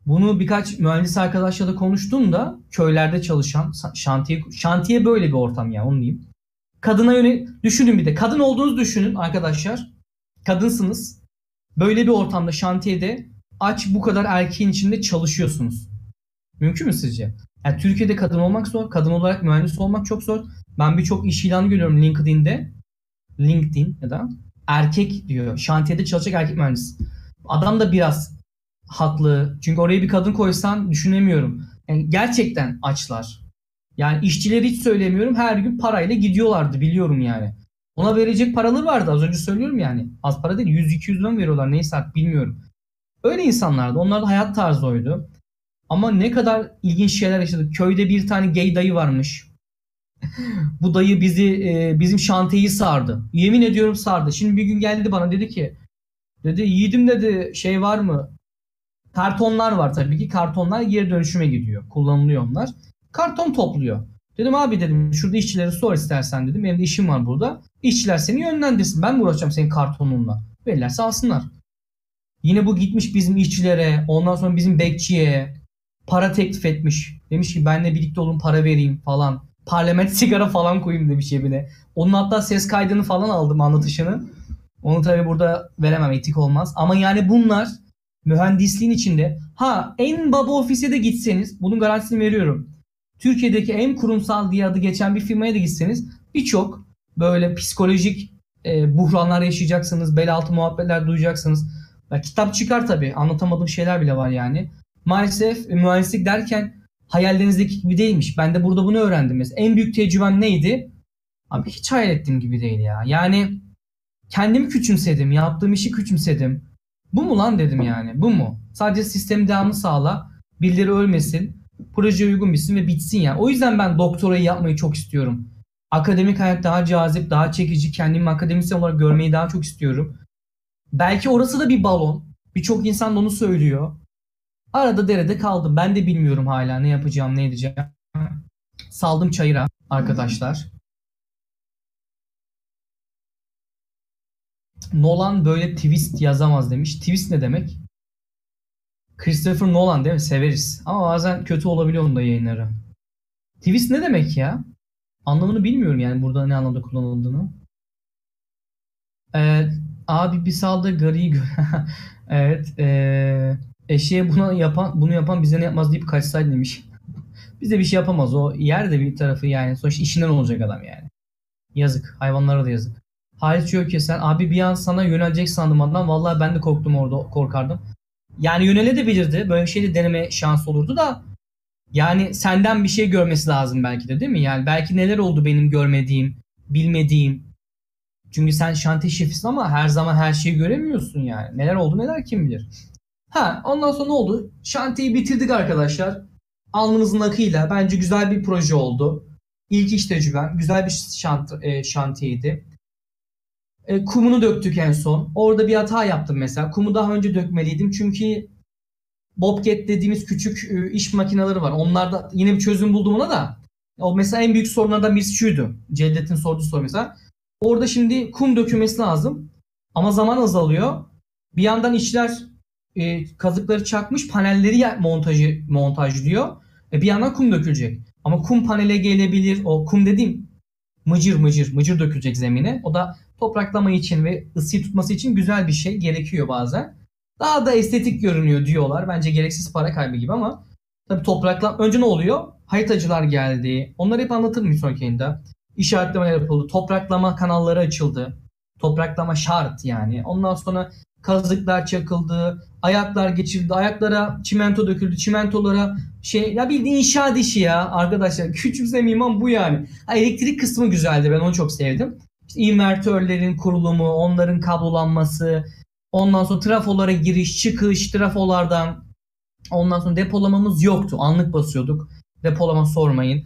bunu birkaç mühendis arkadaşla da konuştum da köylerde çalışan şantiye şantiye böyle bir ortam ya onu diyeyim. Kadına yöne düşünün bir de. Kadın olduğunuzu düşünün arkadaşlar. Kadınsınız. Böyle bir ortamda şantiyede aç bu kadar erkeğin içinde çalışıyorsunuz. Mümkün mü sizce? Yani Türkiye'de kadın olmak zor. Kadın olarak mühendis olmak çok zor. Ben birçok iş ilanı görüyorum LinkedIn'de. LinkedIn ya da erkek diyor. Şantiyede çalışacak erkek mühendis. Adam da biraz haklı. Çünkü oraya bir kadın koysan düşünemiyorum. Yani gerçekten açlar. Yani işçileri hiç söylemiyorum. Her gün parayla gidiyorlardı biliyorum yani. Ona verecek paraları vardı az önce söylüyorum yani. Az para değil 100-200 lira veriyorlar neyse artık bilmiyorum. Öyle insanlardı. Onlar da hayat tarzı oydu. Ama ne kadar ilginç şeyler yaşadık. Köyde bir tane gay dayı varmış. Bu dayı bizi e, bizim şantiyeyi sardı. Yemin ediyorum sardı. Şimdi bir gün geldi bana dedi ki dedi yiğidim dedi şey var mı? Kartonlar var tabii ki. Kartonlar geri dönüşüme gidiyor. Kullanılıyor onlar. Karton topluyor. Dedim abi dedim şurada işçileri sor istersen dedim. Benim de işim var burada. İşçiler seni yönlendirsin. Ben mi uğraşacağım senin kartonunla? Verirlerse alsınlar. Yine bu gitmiş bizim işçilere, ondan sonra bizim bekçiye para teklif etmiş. Demiş ki benle birlikte olun para vereyim falan. Parlament sigara falan koyayım demiş cebine. Onun hatta ses kaydını falan aldım anlatışını. Onu tabi burada veremem etik olmaz. Ama yani bunlar mühendisliğin içinde ha en baba ofise de gitseniz bunun garantisini veriyorum. Türkiye'deki en kurumsal diye adı geçen bir firmaya da gitseniz birçok böyle psikolojik e, buhranlar yaşayacaksınız. Bel altı muhabbetler duyacaksınız. Ya, kitap çıkar tabii. Anlatamadığım şeyler bile var yani. Maalesef e, mühendislik derken hayallerinizdeki gibi değilmiş. Ben de burada bunu öğrendim. En büyük tecrübem neydi? Abi hiç hayal ettiğim gibi değil ya. Yani kendimi küçümsedim. Yaptığım işi küçümsedim. Bu mu lan dedim yani. Bu mu? Sadece sistem devamlı sağla. Birileri ölmesin. Proje uygun bitsin ve bitsin yani. O yüzden ben doktorayı yapmayı çok istiyorum. Akademik hayat daha cazip, daha çekici. Kendimi akademisyen olarak görmeyi daha çok istiyorum. Belki orası da bir balon. Birçok insan da onu söylüyor. Arada derede kaldım. Ben de bilmiyorum hala ne yapacağım, ne edeceğim. Saldım çayıra arkadaşlar. Nolan böyle twist yazamaz demiş. Twist ne demek? Christopher Nolan değil mi? Severiz. Ama bazen kötü olabiliyor onun da yayınları. Twist ne demek ya? Anlamını bilmiyorum yani burada ne anlamda kullanıldığını. Evet. Abi bir salda gariyi gör. evet. Ee, eşeğe bunu yapan bunu yapan bize ne yapmaz deyip kaçsaydı demiş. Bize bir şey yapamaz. O yer de bir tarafı yani. Sonuçta işinden olacak adam yani. Yazık. Hayvanlara da yazık. Halit Çökesen abi bir an sana yönelecek sandım adam. Vallahi ben de korktum orada korkardım. Yani yönelebilirdi. Böyle bir şey de deneme şansı olurdu da yani senden bir şey görmesi lazım belki de değil mi? Yani belki neler oldu benim görmediğim, bilmediğim. Çünkü sen şantiye şefisin ama her zaman her şeyi göremiyorsun yani. Neler oldu neler kim bilir. Ha ondan sonra ne oldu? Şantiyeyi bitirdik arkadaşlar. Alnımızın akıyla bence güzel bir proje oldu. İlk iş tecrübem. Güzel bir şant, e, şantiyeydi. E, kumunu döktük en son. Orada bir hata yaptım mesela. Kumu daha önce dökmeliydim çünkü Bobcat dediğimiz küçük e, iş makineleri var. Onlarda yine bir çözüm buldum ona da. O mesela en büyük sorunlardan birisi şuydu. Cevdet'in sorduğu soru mesela. Orada şimdi kum dökülmesi lazım. Ama zaman azalıyor. Bir yandan işler e, kazıkları çakmış panelleri montajı montajlıyor. E, bir yandan kum dökülecek. Ama kum panele gelebilir. O kum dediğim mıcır mıcır mıcır dökülecek zemine. O da topraklama için ve ısıyı tutması için güzel bir şey gerekiyor bazen. Daha da estetik görünüyor diyorlar. Bence gereksiz para kaybı gibi ama tabii toprakla önce ne oluyor? Haritacılar geldi. Onları hep anlatırım bir sonraki yayında. İşaretlemeler yapıldı. Topraklama kanalları açıldı. Topraklama şart yani. Ondan sonra kazıklar çakıldı. Ayaklar geçirildi. Ayaklara çimento döküldü. Çimentolara şey ya bir inşaat işi ya arkadaşlar. Küçümsemeyeyim ama bu yani. Ha, elektrik kısmı güzeldi. Ben onu çok sevdim. İşte invertörlerin kurulumu, onların kablolanması, ondan sonra trafolara giriş, çıkış, trafolardan ondan sonra depolamamız yoktu. Anlık basıyorduk. Depolama sormayın.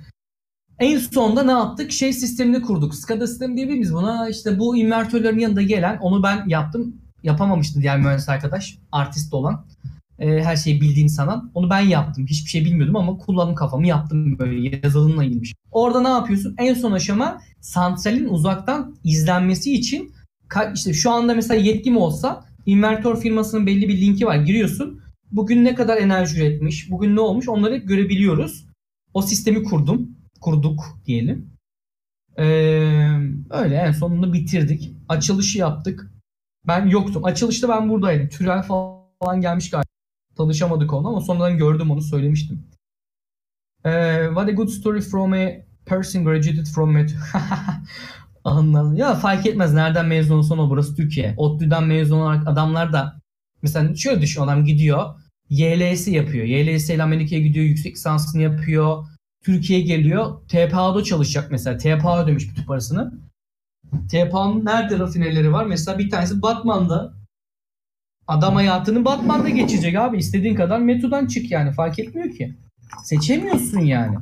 En sonunda ne yaptık? Şey sistemini kurduk. SCADA sistemi diyebilir miyiz buna? İşte bu invertörlerin yanında gelen onu ben yaptım. Yapamamıştı diğer mühendis arkadaş. Artist olan. Ee, her şeyi bildiğini sanan. Onu ben yaptım. Hiçbir şey bilmiyordum ama kullanım kafamı yaptım böyle yazılımla ilgili. Orada ne yapıyorsun? En son aşama santralin uzaktan izlenmesi için işte şu anda mesela yetkim olsa invertör firmasının belli bir linki var. Giriyorsun. Bugün ne kadar enerji üretmiş, bugün ne olmuş onları görebiliyoruz. O sistemi kurdum. Kurduk diyelim. Ee, öyle en sonunda bitirdik. Açılışı yaptık. Ben yoktum. Açılışta ben buradaydım. Türel falan gelmiş galiba. Tanışamadık onunla ama sonradan gördüm onu söylemiştim. Ee, what a good story from a person graduated from Met. Anladım. Ya fark etmez nereden mezun olsan o burası Türkiye. ODTÜ'den mezun olan adamlar da mesela şöyle düşün adam gidiyor YLS yapıyor. YLS ile Amerika'ya gidiyor yüksek lisansını yapıyor. Türkiye'ye geliyor. TPA'da çalışacak mesela. TPA ödemiş bütün parasını. TPA'nın nerede rafineleri var? Mesela bir tanesi Batman'da. Adam hayatını Batman'da geçecek abi. İstediğin kadar metodan çık yani. Fark etmiyor ki. Seçemiyorsun yani.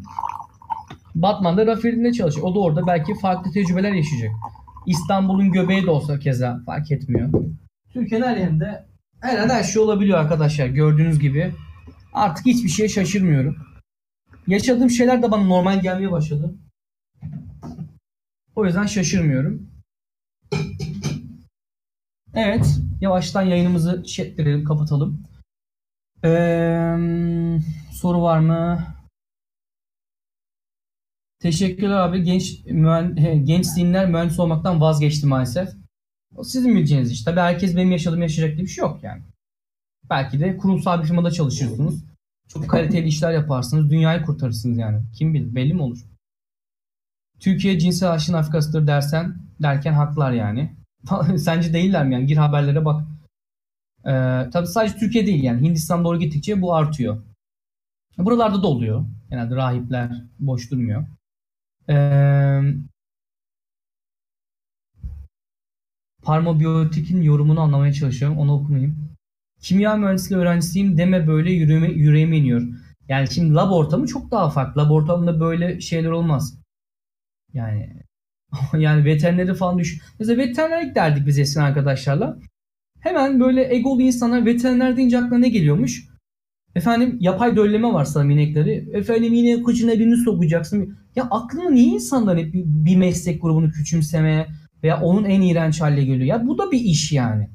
Batman'da rafinerinde çalışacak. O da orada belki farklı tecrübeler yaşayacak. İstanbul'un göbeği de olsa keza fark etmiyor. Türkiye'nin her yerinde her an her şey olabiliyor arkadaşlar. Gördüğünüz gibi. Artık hiçbir şeye şaşırmıyorum. Yaşadığım şeyler de bana normal gelmeye başladı. O yüzden şaşırmıyorum. Evet. Yavaştan yayınımızı şettirelim, kapatalım. Ee, soru var mı? Teşekkürler abi. Genç mühen genç zihinler mühendis olmaktan vazgeçti maalesef. O sizin bileceğiniz iş. Tabii herkes benim yaşadığım yaşayacak diye bir şey yok yani. Belki de kurumsal bir firmada çalışırsınız. Çok kaliteli işler yaparsınız. Dünyayı kurtarırsınız yani. Kim bilir belli mi olur? Türkiye cinsel aşın Afrikasıdır dersen derken haklar yani. Sence değiller mi yani? Gir haberlere bak. Ee, tabii sadece Türkiye değil yani. Hindistan doğru gittikçe bu artıyor. Buralarda da oluyor. Genelde rahipler boş durmuyor. Ee, Parmobiyotik'in yorumunu anlamaya çalışıyorum. Onu okumayayım. Kimya mühendisliği öğrencisiyim deme böyle yüreğime, yüreğime iniyor. Yani şimdi lab ortamı çok daha farklı. Lab ortamında böyle şeyler olmaz. Yani yani veterineri falan düş. Mesela veterinerlik derdik biz eskiden arkadaşlarla. Hemen böyle egolu insanlar veteriner deyince aklına ne geliyormuş? Efendim yapay dölleme var sana inekleri. Efendim yine kıçına birini sokacaksın. Ya aklına niye insanlar hep bir, bir meslek grubunu küçümsemeye veya onun en iğrenç haline geliyor? Ya bu da bir iş yani.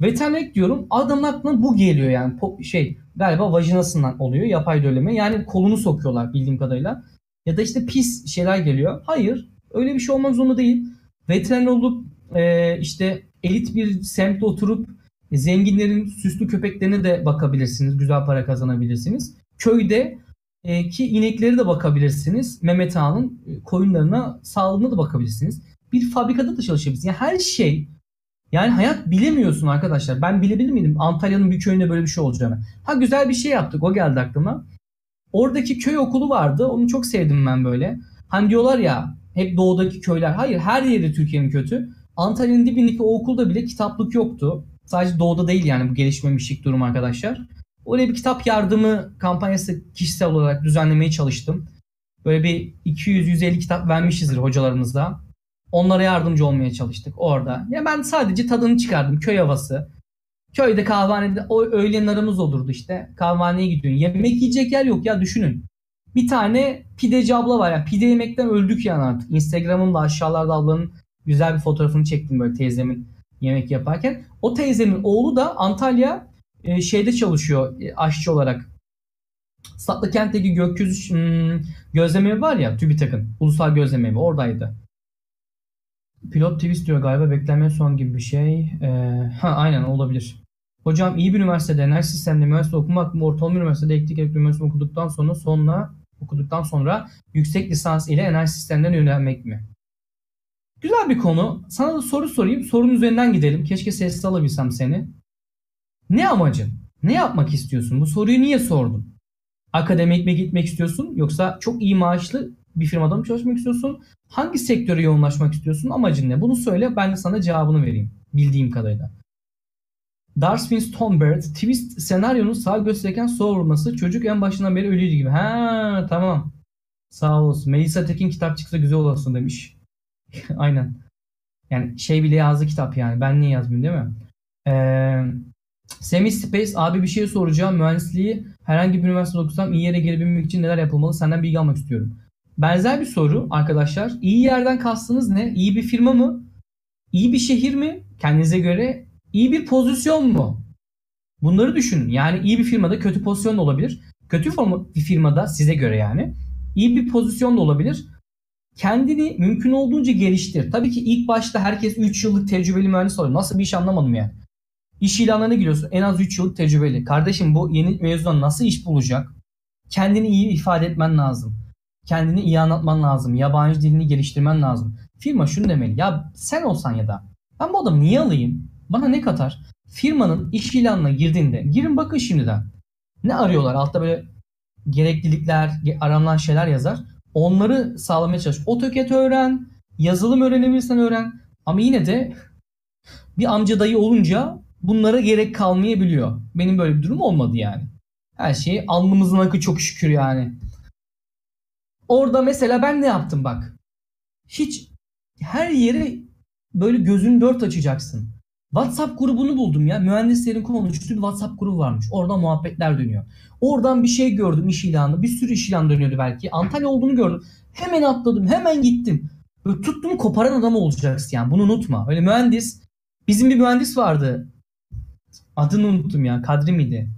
Veterinerlik diyorum adamın aklına bu geliyor yani Pop, şey galiba vajinasından oluyor yapay dölleme. Yani kolunu sokuyorlar bildiğim kadarıyla. Ya da işte pis şeyler geliyor. Hayır öyle bir şey olmak zorunda değil. Veteriner olup e, işte elit bir semtte oturup zenginlerin süslü köpeklerine de bakabilirsiniz. Güzel para kazanabilirsiniz. Köyde e, ki inekleri de bakabilirsiniz. Mehmet Ağa'nın e, koyunlarına, sağlığına da bakabilirsiniz. Bir fabrikada da çalışabilirsiniz. Yani her şey yani hayat bilemiyorsun arkadaşlar. Ben bilebilir miydim Antalya'nın bir köyünde böyle bir şey olacağını? Ha güzel bir şey yaptık. O geldi aklıma. Oradaki köy okulu vardı. Onu çok sevdim ben böyle. Hani diyorlar ya hep doğudaki köyler. Hayır her yeri Türkiye'nin kötü. Antalya'nın dibindeki o okulda bile kitaplık yoktu. Sadece doğuda değil yani bu gelişmemişlik durum arkadaşlar. Öyle bir kitap yardımı kampanyası kişisel olarak düzenlemeye çalıştım. Böyle bir 200-150 kitap vermişizdir hocalarımızla. Onlara yardımcı olmaya çalıştık orada. Ya ben sadece tadını çıkardım. Köy havası. Köyde kahvanede o öğlenlerimiz olurdu işte. Kahvaneye gidiyorsun. Yemek yiyecek yer yok ya düşünün. Bir tane pideci abla var. Yani pide yemekten öldük yani artık. Instagram'ımda aşağılarda ablanın güzel bir fotoğrafını çektim böyle teyzemin yemek yaparken. O teyzemin oğlu da Antalya e, şeyde çalışıyor e, aşçı olarak. Satlı kentteki gökyüzü hmm, gözleme var ya TÜBİTAK'ın ulusal gözleme oradaydı. Pilot twist diyor galiba bekleme son gibi bir şey. Ee, ha aynen olabilir. Hocam iyi bir üniversitede enerji sisteminde üniversite okumak mı ortalama üniversitede elektrik elektrik üniversite okuduktan sonra sonra okuduktan sonra yüksek lisans ile enerji sistemlerine yönelmek mi? Güzel bir konu. Sana da soru sorayım. Sorun üzerinden gidelim. Keşke sessiz alabilsem seni. Ne amacın? Ne yapmak istiyorsun? Bu soruyu niye sordun? Akademik mi gitmek istiyorsun? Yoksa çok iyi maaşlı bir firmada mı çalışmak istiyorsun? Hangi sektöre yoğunlaşmak istiyorsun? Amacın ne? Bunu söyle ben de sana cevabını vereyim. Bildiğim kadarıyla. Darwin Stonebird twist senaryonun sağ gösterirken soğurması çocuk en başından beri ölüydü gibi. Ha tamam. Sağ olasın. Melisa Tekin kitap çıksa güzel olasın demiş. Aynen. Yani şey bile yazdı kitap yani. Ben niye yazmayayım değil mi? Ee, Semi Space abi bir şey soracağım. Mühendisliği herhangi bir üniversitede okusam iyi yere gelebilmek için neler yapılmalı? Senden bilgi almak istiyorum. Benzer bir soru arkadaşlar. İyi yerden kastınız ne? İyi bir firma mı? İyi bir şehir mi? Kendinize göre iyi bir pozisyon mu? Bunları düşünün. Yani iyi bir firmada kötü pozisyon da olabilir. Kötü bir firmada size göre yani iyi bir pozisyon da olabilir. Kendini mümkün olduğunca geliştir. Tabii ki ilk başta herkes 3 yıllık tecrübeli mühendis oluyor. Nasıl bir iş anlamadım yani. İş ilanlarına giriyorsun en az 3 yıllık tecrübeli. Kardeşim bu yeni mezundan nasıl iş bulacak? Kendini iyi ifade etmen lazım. Kendini iyi anlatman lazım. Yabancı dilini geliştirmen lazım. Firma şunu demeli. Ya sen olsan ya da ben bu adamı niye alayım? Bana ne katar? Firmanın iş ilanına girdiğinde girin bakın şimdiden. Ne arıyorlar? Altta böyle gereklilikler, aranılan şeyler yazar. Onları sağlamaya çalış. AutoCAD öğren, yazılım öğrenebilirsen öğren. Ama yine de bir amca dayı olunca bunlara gerek kalmayabiliyor. Benim böyle bir durum olmadı yani. Her şey alnımızın akı çok şükür yani. Orada mesela ben ne yaptım bak. Hiç her yere böyle gözünü dört açacaksın. WhatsApp grubunu buldum ya. Mühendislerin konuştuğu bir WhatsApp grubu varmış. Orada muhabbetler dönüyor. Oradan bir şey gördüm iş ilanı. Bir sürü iş ilanı dönüyordu belki. Antalya olduğunu gördüm. Hemen atladım. Hemen gittim. Böyle tuttum koparan adam olacaksın yani. Bunu unutma. Öyle mühendis. Bizim bir mühendis vardı. Adını unuttum ya. Kadri miydi?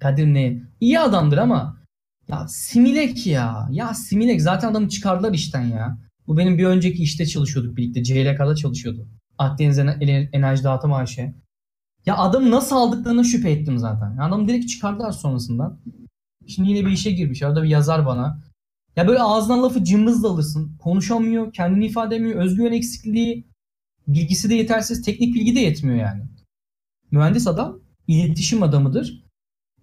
Kadir ne? İyi adamdır ama ya Similek ya. Ya Similek zaten adamı çıkardılar işten ya. Bu benim bir önceki işte çalışıyorduk birlikte. CLK'da çalışıyordu. Akdeniz Enerji Dağıtım AŞ. Ya adamı nasıl aldıklarına şüphe ettim zaten. Adamı direkt çıkardılar sonrasında. Şimdi yine bir işe girmiş. Arada bir yazar bana. Ya böyle ağzından lafı cımbızla alırsın. Konuşamıyor, kendini ifade edemiyor. Özgüven eksikliği, bilgisi de yetersiz, teknik bilgi de yetmiyor yani. Mühendis adam iletişim adamıdır.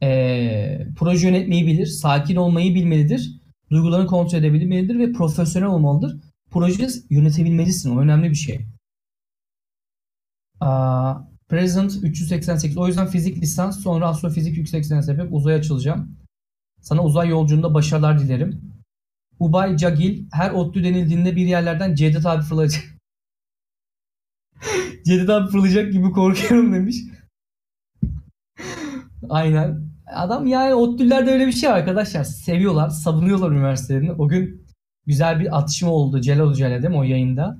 Ee, proje yönetmeyi bilir, sakin olmayı bilmelidir. Duygularını kontrol edebilmelidir ve profesyonel olmalıdır. Proje yönetebilmelisin. O önemli bir şey. Aa, present 388. O yüzden fizik lisans sonra astrofizik yüksek lisans yapıp uzaya açılacağım. Sana uzay yolculuğunda başarılar dilerim. Ubay Cagil her ODTÜ denildiğinde bir yerlerden Cevdet abi fırlayacak. Cevdet abi fırlayacak gibi korkuyorum demiş. Aynen. Adam yani ODTÜ'lerde öyle bir şey arkadaşlar. Seviyorlar, savunuyorlar üniversitelerini. O gün güzel bir atışma oldu Celal Hoca'yla değil mi o yayında?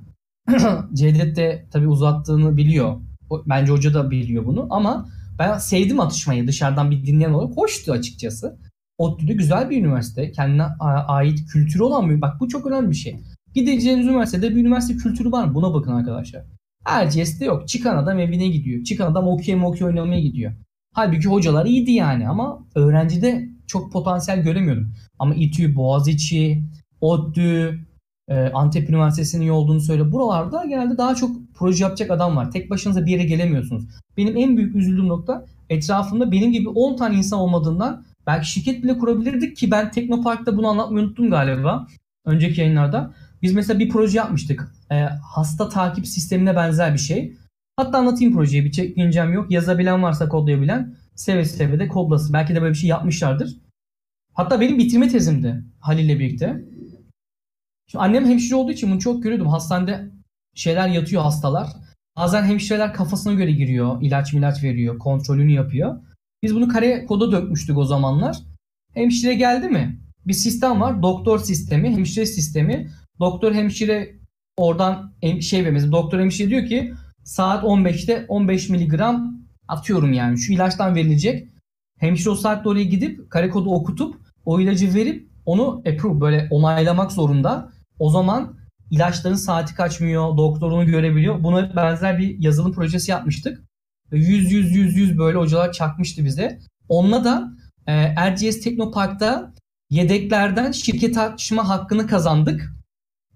Cevdet de tabii uzattığını biliyor. Bence hoca da biliyor bunu ama ben sevdim atışmayı dışarıdan bir dinleyen olarak. Hoştu açıkçası. ODTÜ'de güzel bir üniversite. Kendine ait kültürü olan bir... Bak bu çok önemli bir şey. Gideceğiniz üniversitede bir üniversite kültürü var mı? Buna bakın arkadaşlar. Erciyes'te yok. Çıkan adam evine gidiyor. Çıkan adam okey okey oynamaya gidiyor. Halbuki hocalar iyiydi yani ama öğrencide çok potansiyel göremiyordum. Ama İTÜ, Boğaziçi, ODTÜ, e, Antep Üniversitesi'nin iyi olduğunu söyle. Buralarda genelde daha çok proje yapacak adam var. Tek başınıza bir yere gelemiyorsunuz. Benim en büyük üzüldüğüm nokta etrafımda benim gibi 10 tane insan olmadığından belki şirket bile kurabilirdik ki ben Teknopark'ta bunu anlatmayı unuttum galiba. Önceki yayınlarda. Biz mesela bir proje yapmıştık. E, hasta takip sistemine benzer bir şey. Hatta anlatayım projeyi. Bir çekincem yok. Yazabilen varsa kodlayabilen seve seve de kodlasın. Belki de böyle bir şey yapmışlardır. Hatta benim bitirme tezimdi Halil'le birlikte. Şimdi annem hemşire olduğu için bunu çok görüyordum. Hastanede şeyler yatıyor hastalar. Bazen hemşireler kafasına göre giriyor. ilaç milaç veriyor. Kontrolünü yapıyor. Biz bunu kare koda dökmüştük o zamanlar. Hemşire geldi mi? Bir sistem var. Doktor sistemi, hemşire sistemi. Doktor hemşire oradan şey vermesi. Doktor hemşire diyor ki saat 15'te 15 miligram atıyorum yani şu ilaçtan verilecek. Hemşire o saatte oraya gidip kare kodu okutup o ilacı verip onu approve böyle onaylamak zorunda. O zaman ilaçların saati kaçmıyor, doktorunu görebiliyor. Buna benzer bir yazılım projesi yapmıştık. 100 100 100 100 böyle hocalar çakmıştı bize. Onunla da e, Erciyes Teknopark'ta yedeklerden şirket açma hakkını kazandık.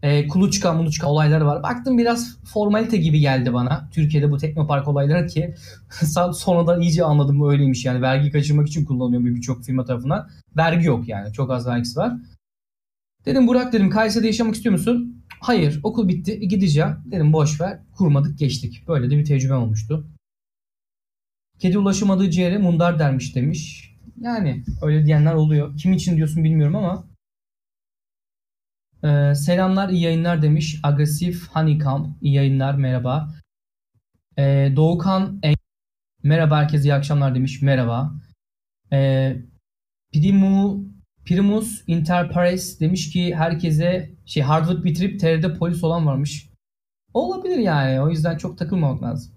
E, kuluçka muluçka olayları var. Baktım biraz formalite gibi geldi bana. Türkiye'de bu Teknopark olayları ki sonradan iyice anladım öyleymiş yani. Vergi kaçırmak için kullanılıyor birçok firma tarafından. Vergi yok yani. Çok az vergisi var. Dedim Burak dedim Kayseri'de yaşamak istiyor musun? Hayır okul bitti gideceğim. Dedim boş ver kurmadık geçtik. Böyle de bir tecrübem olmuştu. Kedi ulaşamadığı ciğere mundar dermiş demiş. Yani öyle diyenler oluyor. Kim için diyorsun bilmiyorum ama. Ee, selamlar iyi yayınlar demiş. Agresif Honeycomb iyi yayınlar merhaba. Ee, Doğukan en... merhaba herkese iyi akşamlar demiş. Merhaba. Ee, Primu Primus Interpares demiş ki herkese şey Harvard bitirip TR'de polis olan varmış. Olabilir yani. O yüzden çok takılmamak lazım.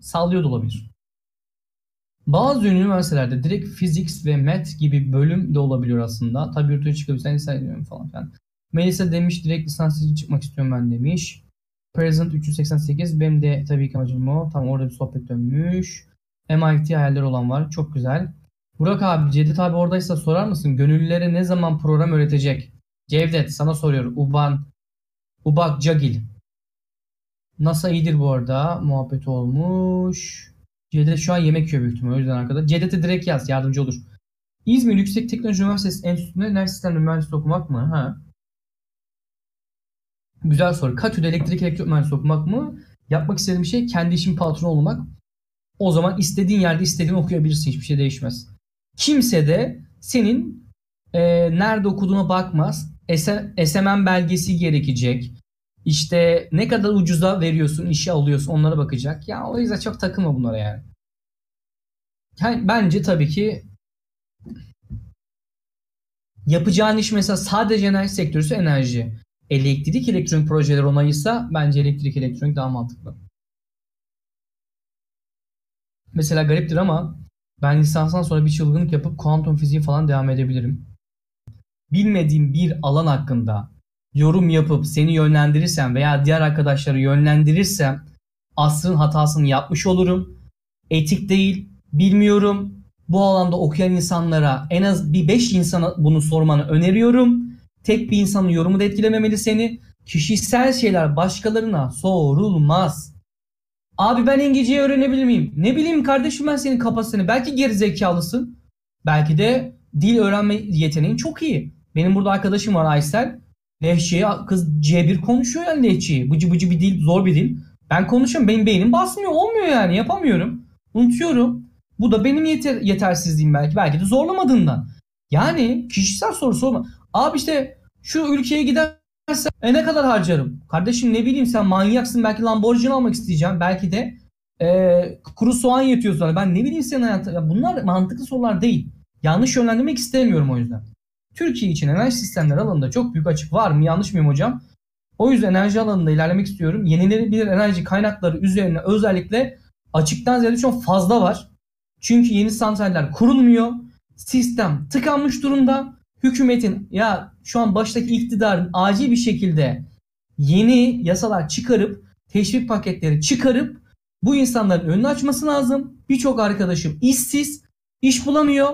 Sallıyor da olabilir. Bazı üniversitelerde direkt physics ve math gibi bölüm de olabiliyor aslında. Tabi yurtaya çıkabilirsen lisans ediyorum falan filan. Melisa demiş direkt lisans için çıkmak istiyorum ben demiş. Present 388 benim de tabii ki amacım o. Tam orada bir sohbet dönmüş. MIT hayalleri olan var. Çok güzel. Burak abi Cevdet abi oradaysa sorar mısın? Gönüllülere ne zaman program öğretecek? Cevdet sana soruyor. Uban. Ubak Cagil. NASA iyidir bu arada. Muhabbet olmuş. Cevdet şu an yemek yiyor büyük ihtimalle. O yüzden arkadaşlar. Cevdet'e direkt yaz. Yardımcı olur. İzmir Yüksek Teknoloji Üniversitesi Enstitüsü'nde enerji sistemleri mühendisliği okumak mı? Ha. Güzel soru. Katü'de elektrik elektrik mühendisliği okumak mı? Yapmak istediğim şey kendi işin patronu olmak. O zaman istediğin yerde istediğini okuyabilirsin. Hiçbir şey değişmez. Kimse de senin e, nerede okuduğuna bakmaz. SMM belgesi gerekecek. İşte ne kadar ucuza veriyorsun, işe alıyorsun onlara bakacak. Ya o yüzden çok takılma bunlara yani. yani bence tabii ki yapacağın iş mesela sadece enerji sektörüsü enerji. Elektrik elektronik projeler onayıysa bence elektrik elektronik daha mantıklı. Mesela gariptir ama ben lisanstan sonra bir çılgınlık yapıp kuantum fiziği falan devam edebilirim. Bilmediğim bir alan hakkında yorum yapıp seni yönlendirirsem veya diğer arkadaşları yönlendirirsem asrın hatasını yapmış olurum. Etik değil, bilmiyorum. Bu alanda okuyan insanlara en az bir 5 insana bunu sormanı öneriyorum. Tek bir insanın yorumu da etkilememeli seni. Kişisel şeyler başkalarına sorulmaz. Abi ben İngilizceyi öğrenebilir miyim? Ne bileyim kardeşim ben senin kapasiteni. Belki geri zekalısın. Belki de dil öğrenme yeteneğin çok iyi. Benim burada arkadaşım var Aysel. Lehçeyi kız C1 konuşuyor yani lehçeyi. Bıcı bıcı bir dil, zor bir dil. Ben konuşuyorum. Benim beynim basmıyor. Olmuyor yani. Yapamıyorum. Unutuyorum. Bu da benim yeter, yetersizliğim belki. Belki de zorlamadığından. Yani kişisel soru sorma. Abi işte şu ülkeye gidersen e ne kadar harcarım? Kardeşim ne bileyim sen manyaksın. Belki Lamborghini almak isteyeceğim. Belki de e, kuru soğan yetiyor sana. Ben ne bileyim senin hayatın. Bunlar mantıklı sorular değil. Yanlış yönlendirmek istemiyorum o yüzden. Türkiye için enerji sistemleri alanında çok büyük açık var mı? Yanlış mıyım hocam? O yüzden enerji alanında ilerlemek istiyorum. Yenilenebilir enerji kaynakları üzerine özellikle açıktan ziyade çok fazla var. Çünkü yeni santraller kurulmuyor. Sistem tıkanmış durumda. Hükümetin ya şu an baştaki iktidarın acil bir şekilde yeni yasalar çıkarıp teşvik paketleri çıkarıp bu insanların önünü açması lazım. Birçok arkadaşım işsiz, iş bulamıyor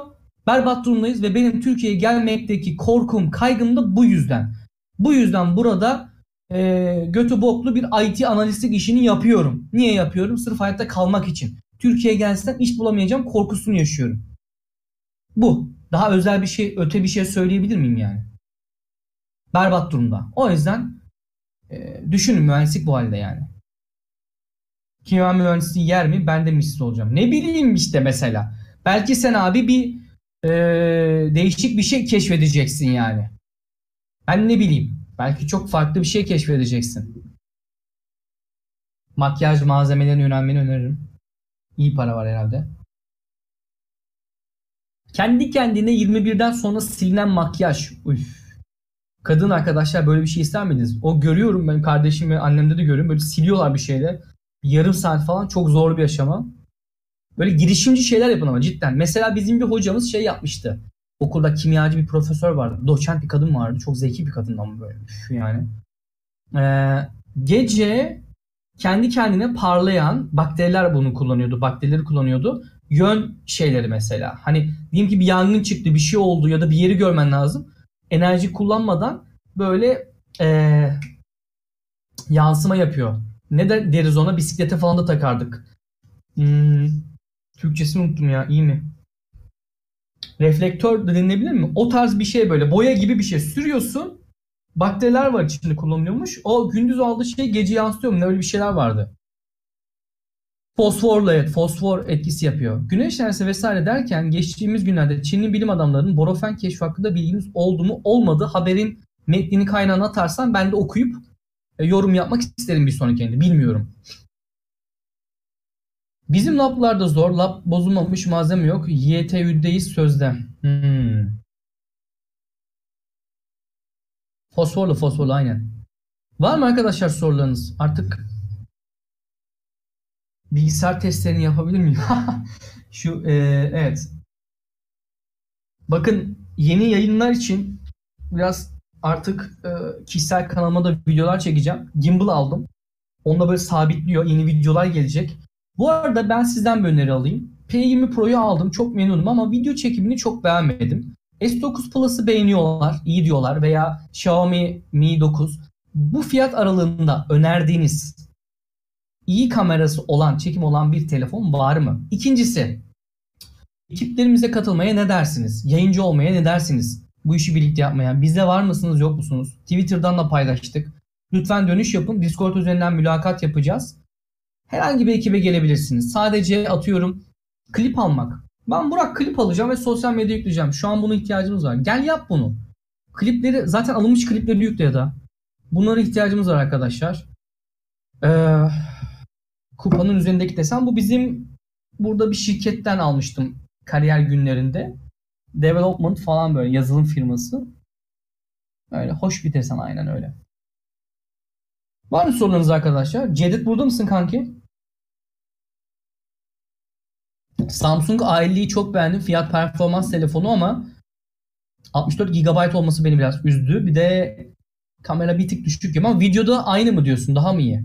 berbat durumdayız ve benim Türkiye'ye gelmekteki korkum, kaygım da bu yüzden. Bu yüzden burada e, götü boklu bir IT analistlik işini yapıyorum. Niye yapıyorum? Sırf hayatta kalmak için. Türkiye'ye gelsem iş bulamayacağım korkusunu yaşıyorum. Bu. Daha özel bir şey, öte bir şey söyleyebilir miyim yani? Berbat durumda. O yüzden e, düşünün mühendislik bu halde yani. Kimya mühendisliği yer mi? Ben de misli olacağım. Ne bileyim işte mesela. Belki sen abi bir e, değişik bir şey keşfedeceksin yani. Ben ne bileyim. Belki çok farklı bir şey keşfedeceksin. Makyaj malzemelerine yönelmeni öneririm. İyi para var herhalde. Kendi kendine 21'den sonra silinen makyaj. Üf. Kadın arkadaşlar böyle bir şey ister miydiniz? O görüyorum ben kardeşim ve annemde de görüyorum. Böyle siliyorlar bir şeyle. Yarım saat falan çok zor bir aşama. Böyle girişimci şeyler yapın ama cidden. Mesela bizim bir hocamız şey yapmıştı. Okulda kimyacı bir profesör vardı. Doçent bir kadın vardı. Çok zeki bir kadın ama böyle yani. Ee, gece kendi kendine parlayan bakteriler bunu kullanıyordu. Bakterileri kullanıyordu. Yön şeyleri mesela. Hani diyelim ki bir yangın çıktı, bir şey oldu ya da bir yeri görmen lazım. Enerji kullanmadan böyle ee, yansıma yapıyor. Ne de deriz ona? Bisiklete falan da takardık. Hmm, Türkçesini unuttum ya. iyi mi? Reflektör de denilebilir mi? O tarz bir şey böyle. Boya gibi bir şey sürüyorsun. Bakteriler var içinde kullanılıyormuş. O gündüz aldığı şey gece yansıtıyor mu? Ne öyle bir şeyler vardı. Fosforla evet fosfor etkisi yapıyor. Güneş enerjisi vesaire derken geçtiğimiz günlerde Çinli bilim adamlarının borofen keşfi hakkında bilgimiz oldu mu olmadı. Haberin metnini kaynağına atarsan ben de okuyup e, yorum yapmak isterim bir sonraki yayında. Bilmiyorum. Bizim lablarda zor. Lab bozulmamış malzeme yok. YTÜ'deyiz sözde. Hmm. Fosforlu fosforlu aynen. Var mı arkadaşlar sorularınız? Artık bilgisayar testlerini yapabilir miyim? Şu e, evet. Bakın yeni yayınlar için biraz artık e, kişisel kanalıma da videolar çekeceğim. Gimbal aldım. Onda böyle sabitliyor. Yeni videolar gelecek. Bu arada ben sizden bir öneri alayım. P20 Pro'yu aldım. Çok memnunum ama video çekimini çok beğenmedim. S9 Plus'ı beğeniyorlar, iyi diyorlar veya Xiaomi Mi 9. Bu fiyat aralığında önerdiğiniz iyi kamerası olan, çekim olan bir telefon var mı? İkincisi, ekiplerimize katılmaya ne dersiniz? Yayıncı olmaya ne dersiniz? Bu işi birlikte yapmaya. Bize var mısınız, yok musunuz? Twitter'dan da paylaştık. Lütfen dönüş yapın. Discord üzerinden mülakat yapacağız. Herhangi bir ekibe gelebilirsiniz. Sadece atıyorum klip almak. Ben Burak klip alacağım ve sosyal medya yükleyeceğim. Şu an buna ihtiyacımız var. Gel yap bunu. Klipleri zaten alınmış klipleri yükle ya da. Bunlara ihtiyacımız var arkadaşlar. Ee, kupanın üzerindeki desen bu bizim burada bir şirketten almıştım kariyer günlerinde. Development falan böyle yazılım firması. Öyle hoş bir desen aynen öyle. Var mı sorularınız arkadaşlar? Cedit burada mısın kanki? Samsung A50'yi çok beğendim. Fiyat performans telefonu ama 64 GB olması beni biraz üzdü. Bir de kamera bir tık düşük ama videoda aynı mı diyorsun? Daha mı iyi?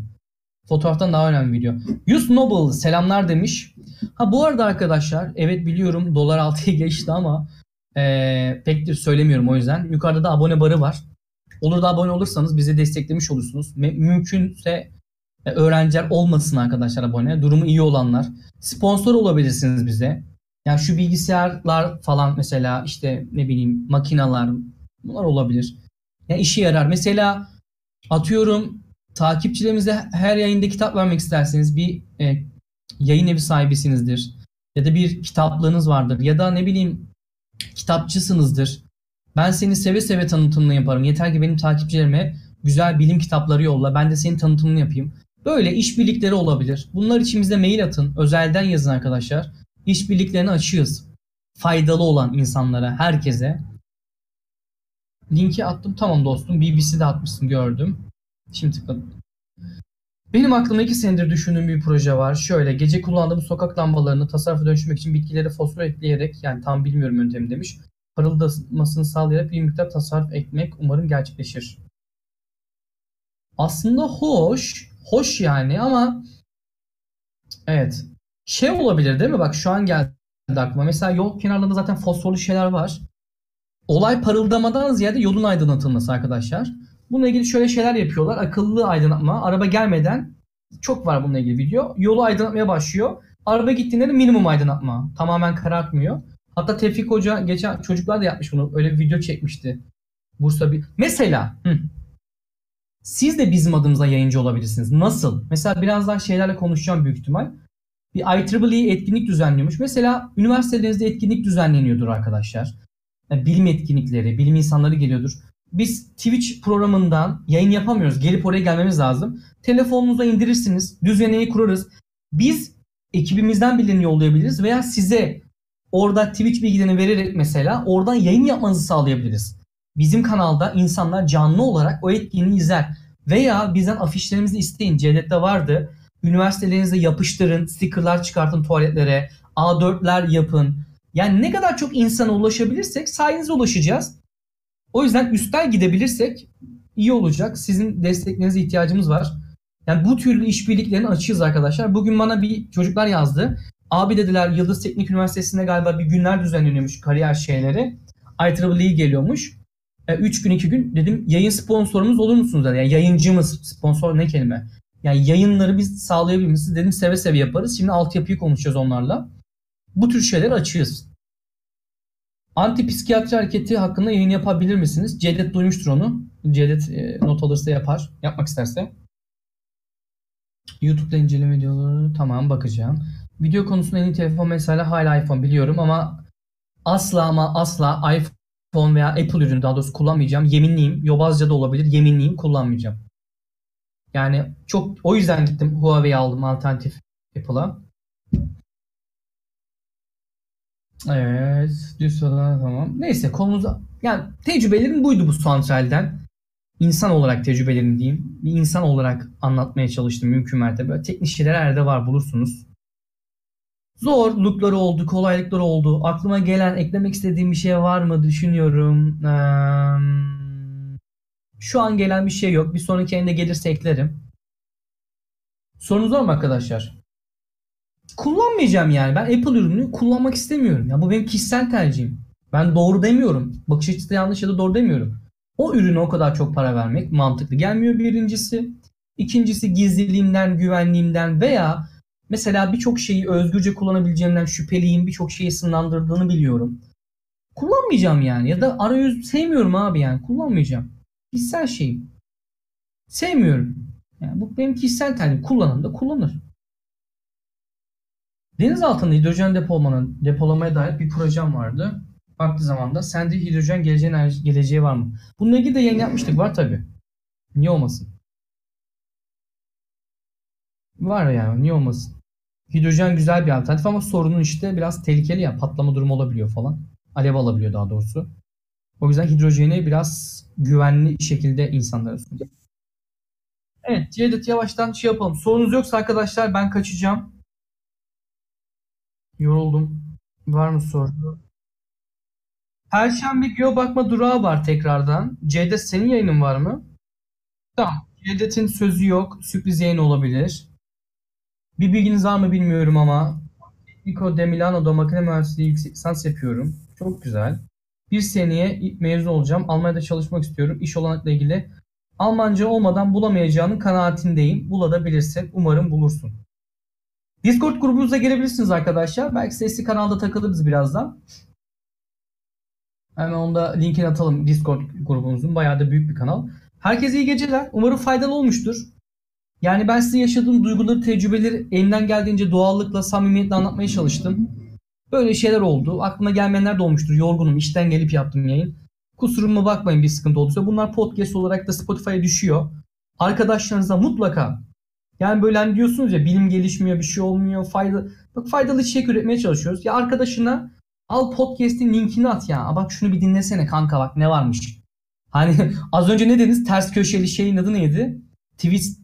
Fotoğraftan daha önemli video. Yus Noble selamlar demiş. Ha bu arada arkadaşlar evet biliyorum dolar 6'ya geçti ama ee, pek de söylemiyorum o yüzden. Yukarıda da abone barı var. Olur da abone olursanız bizi desteklemiş olursunuz. Mümkünse e, öğrenciler olmasın arkadaşlar abone. Durumu iyi olanlar. Sponsor olabilirsiniz bize. Yani şu bilgisayarlar falan mesela işte ne bileyim makineler bunlar olabilir. Yani işe yarar. Mesela atıyorum takipçilerimize her yayında kitap vermek isterseniz bir e, yayın evi sahibisinizdir. Ya da bir kitaplığınız vardır. Ya da ne bileyim kitapçısınızdır. Ben seni seve seve tanıtımını yaparım. Yeter ki benim takipçilerime güzel bilim kitapları yolla. Ben de senin tanıtımını yapayım. Böyle işbirlikleri olabilir. Bunlar için bize mail atın. Özelden yazın arkadaşlar. İşbirliklerini açığız. Faydalı olan insanlara, herkese. Linki attım. Tamam dostum. BBC'de atmışsın gördüm. Şimdi tıkladım. Benim aklımda iki senedir düşündüğüm bir proje var. Şöyle gece kullandığım sokak lambalarını tasarrufa dönüştürmek için bitkileri fosfor ekleyerek yani tam bilmiyorum yöntemi demiş. Parıldamasını sağlayarak bir miktar tasarruf ekmek umarım gerçekleşir. Aslında hoş hoş yani ama evet şey olabilir değil mi? Bak şu an geldi aklıma. Mesela yol kenarlarında zaten fosforlu şeyler var. Olay parıldamadan ziyade yolun aydınlatılması arkadaşlar. Bununla ilgili şöyle şeyler yapıyorlar. Akıllı aydınlatma. Araba gelmeden çok var bununla ilgili video. Yolu aydınlatmaya başlıyor. Araba gittiğinde de minimum aydınlatma. Tamamen karartmıyor. Hatta Tevfik Hoca geçen çocuklar da yapmış bunu. Öyle bir video çekmişti. Bursa bir. Mesela hı, siz de bizim adımıza yayıncı olabilirsiniz. Nasıl? Mesela birazdan şeylerle konuşacağım büyük ihtimal. Bir IEEE etkinlik düzenliyormuş. Mesela üniversitelerinizde etkinlik düzenleniyordur arkadaşlar. Yani bilim etkinlikleri, bilim insanları geliyordur. Biz Twitch programından yayın yapamıyoruz. Gelip oraya gelmemiz lazım. Telefonunuza indirirsiniz. Düzeneyi kurarız. Biz ekibimizden birilerini yollayabiliriz veya size orada Twitch bilgilerini vererek mesela oradan yayın yapmanızı sağlayabiliriz. Bizim kanalda insanlar canlı olarak o etkinliği izler. Veya bizden afişlerimizi isteyin. Cevdet'te vardı. Üniversitelerinize yapıştırın, stickerlar çıkartın tuvaletlere, A4'ler yapın. Yani ne kadar çok insana ulaşabilirsek sayenizde ulaşacağız. O yüzden üstel gidebilirsek iyi olacak. Sizin desteklerinize ihtiyacımız var. Yani bu türlü işbirliklerini açığız arkadaşlar. Bugün bana bir çocuklar yazdı. Abi dediler Yıldız Teknik Üniversitesi'nde galiba bir günler düzenleniyormuş kariyer şeyleri. IEEE geliyormuş. 3 gün 2 gün dedim yayın sponsorumuz olur musunuz. Yani yayıncımız sponsor ne kelime. Yani yayınları biz sağlayabilir Dedim seve seve yaparız. Şimdi altyapıyı konuşacağız onlarla. Bu tür şeyler açığız. Anti psikiyatri hareketi hakkında yayın yapabilir misiniz? Cevdet duymuştur onu. Cevdet e, not alırsa yapar. Yapmak isterse. YouTube'da inceleme videoları tamam bakacağım. Video konusunda en iyi telefon mesela hala iPhone biliyorum ama asla ama asla iPhone veya Apple ürünü daha doğrusu kullanmayacağım. Yeminliyim. Yobazca da olabilir. Yeminliyim kullanmayacağım. Yani çok o yüzden gittim Huawei aldım alternatif Apple'a. Evet. Düz tamam. Neyse konumuza yani tecrübelerim buydu bu santralden. İnsan olarak tecrübelerim diyeyim. Bir insan olarak anlatmaya çalıştım mümkün mertebe. Böyle teknik şeyler nerede var bulursunuz. Zorlukları oldu, kolaylıkları oldu. Aklıma gelen, eklemek istediğim bir şey var mı düşünüyorum. Ee, şu an gelen bir şey yok. Bir sonraki ayında gelirse eklerim. Sorunuz var mı arkadaşlar? Kullanmayacağım yani. Ben Apple ürünü kullanmak istemiyorum. Ya bu benim kişisel tercihim. Ben doğru demiyorum. Bakış açısı yanlış ya da doğru demiyorum. O ürüne o kadar çok para vermek mantıklı gelmiyor birincisi. İkincisi gizliliğimden, güvenliğimden veya mesela birçok şeyi özgürce kullanabileceğimden şüpheliyim. Birçok şeyi sınırlandırdığını biliyorum. Kullanmayacağım yani. Ya da arayüz sevmiyorum abi yani. Kullanmayacağım. Kişisel şeyim. Sevmiyorum. Yani bu benim kişisel tercihim. Kullanan da kullanır. Deniz altında hidrojen depolamanın, depolamaya dair bir projem vardı. Vakti zamanda. Sende hidrojen geleceği, geleceği var mı? Bununla ilgili de yayın yapmıştık. Var tabi. Niye olmasın? Var yani. Niye olmasın? Hidrojen güzel bir alternatif ama sorunun işte biraz tehlikeli ya. Patlama durumu olabiliyor falan. Alev alabiliyor daha doğrusu. O yüzden hidrojeni biraz güvenli şekilde insanlara sunuyor. Evet Cevdet yavaştan şey yapalım. Sorunuz yoksa arkadaşlar ben kaçacağım. Yoruldum. Var mı soru? Perşembe göğe bakma durağı var tekrardan. Cevdet senin yayının var mı? Tamam. Cevdet'in sözü yok. Sürpriz yayın olabilir. Bir bilginiz var mı bilmiyorum ama. Nico de Milano'da makine mühendisliği yüksek lisans yapıyorum. Çok güzel. Bir seneye mezun olacağım. Almanya'da çalışmak istiyorum. İş olanakla ilgili. Almanca olmadan bulamayacağının kanaatindeyim. Bulabilirsin. Umarım bulursun. Discord grubumuza gelebilirsiniz arkadaşlar. Belki sesli kanalda takılırız birazdan. Hemen onda linkini atalım Discord grubumuzun. Bayağı da büyük bir kanal. Herkese iyi geceler. Umarım faydalı olmuştur. Yani ben size yaşadığım duyguları, tecrübeleri elimden geldiğince doğallıkla, samimiyetle anlatmaya çalıştım. Böyle şeyler oldu. Aklıma gelmeyenler de olmuştur. Yorgunum. İşten gelip yaptım yayın. Kusuruma bakmayın bir sıkıntı olduysa. Bunlar podcast olarak da Spotify'a düşüyor. Arkadaşlarınıza mutlaka yani böyle hani diyorsunuz ya bilim gelişmiyor, bir şey olmuyor, fayda bak faydalı içerik üretmeye çalışıyoruz. Ya arkadaşına al podcast'in linkini at ya. Bak şunu bir dinlesene kanka bak ne varmış. Hani az önce ne dediniz? Ters köşeli şeyin adı neydi? Twist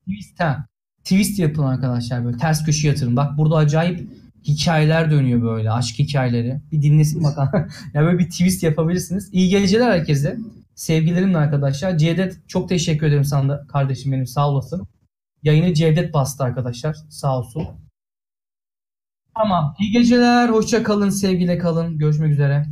twist ha. Twist yapın arkadaşlar böyle ters köşe yatırın. Bak burada acayip hikayeler dönüyor böyle aşk hikayeleri. Bir dinlesin bakalım. ya böyle bir twist yapabilirsiniz. İyi geceler herkese. Sevgilerimle arkadaşlar. Cevdet çok teşekkür ederim sana da kardeşim benim sağ olasın. Yayını Cevdet bastı arkadaşlar. Sağ olsun. Tamam. İyi geceler. Hoşça kalın. Sevgiyle kalın. Görüşmek üzere.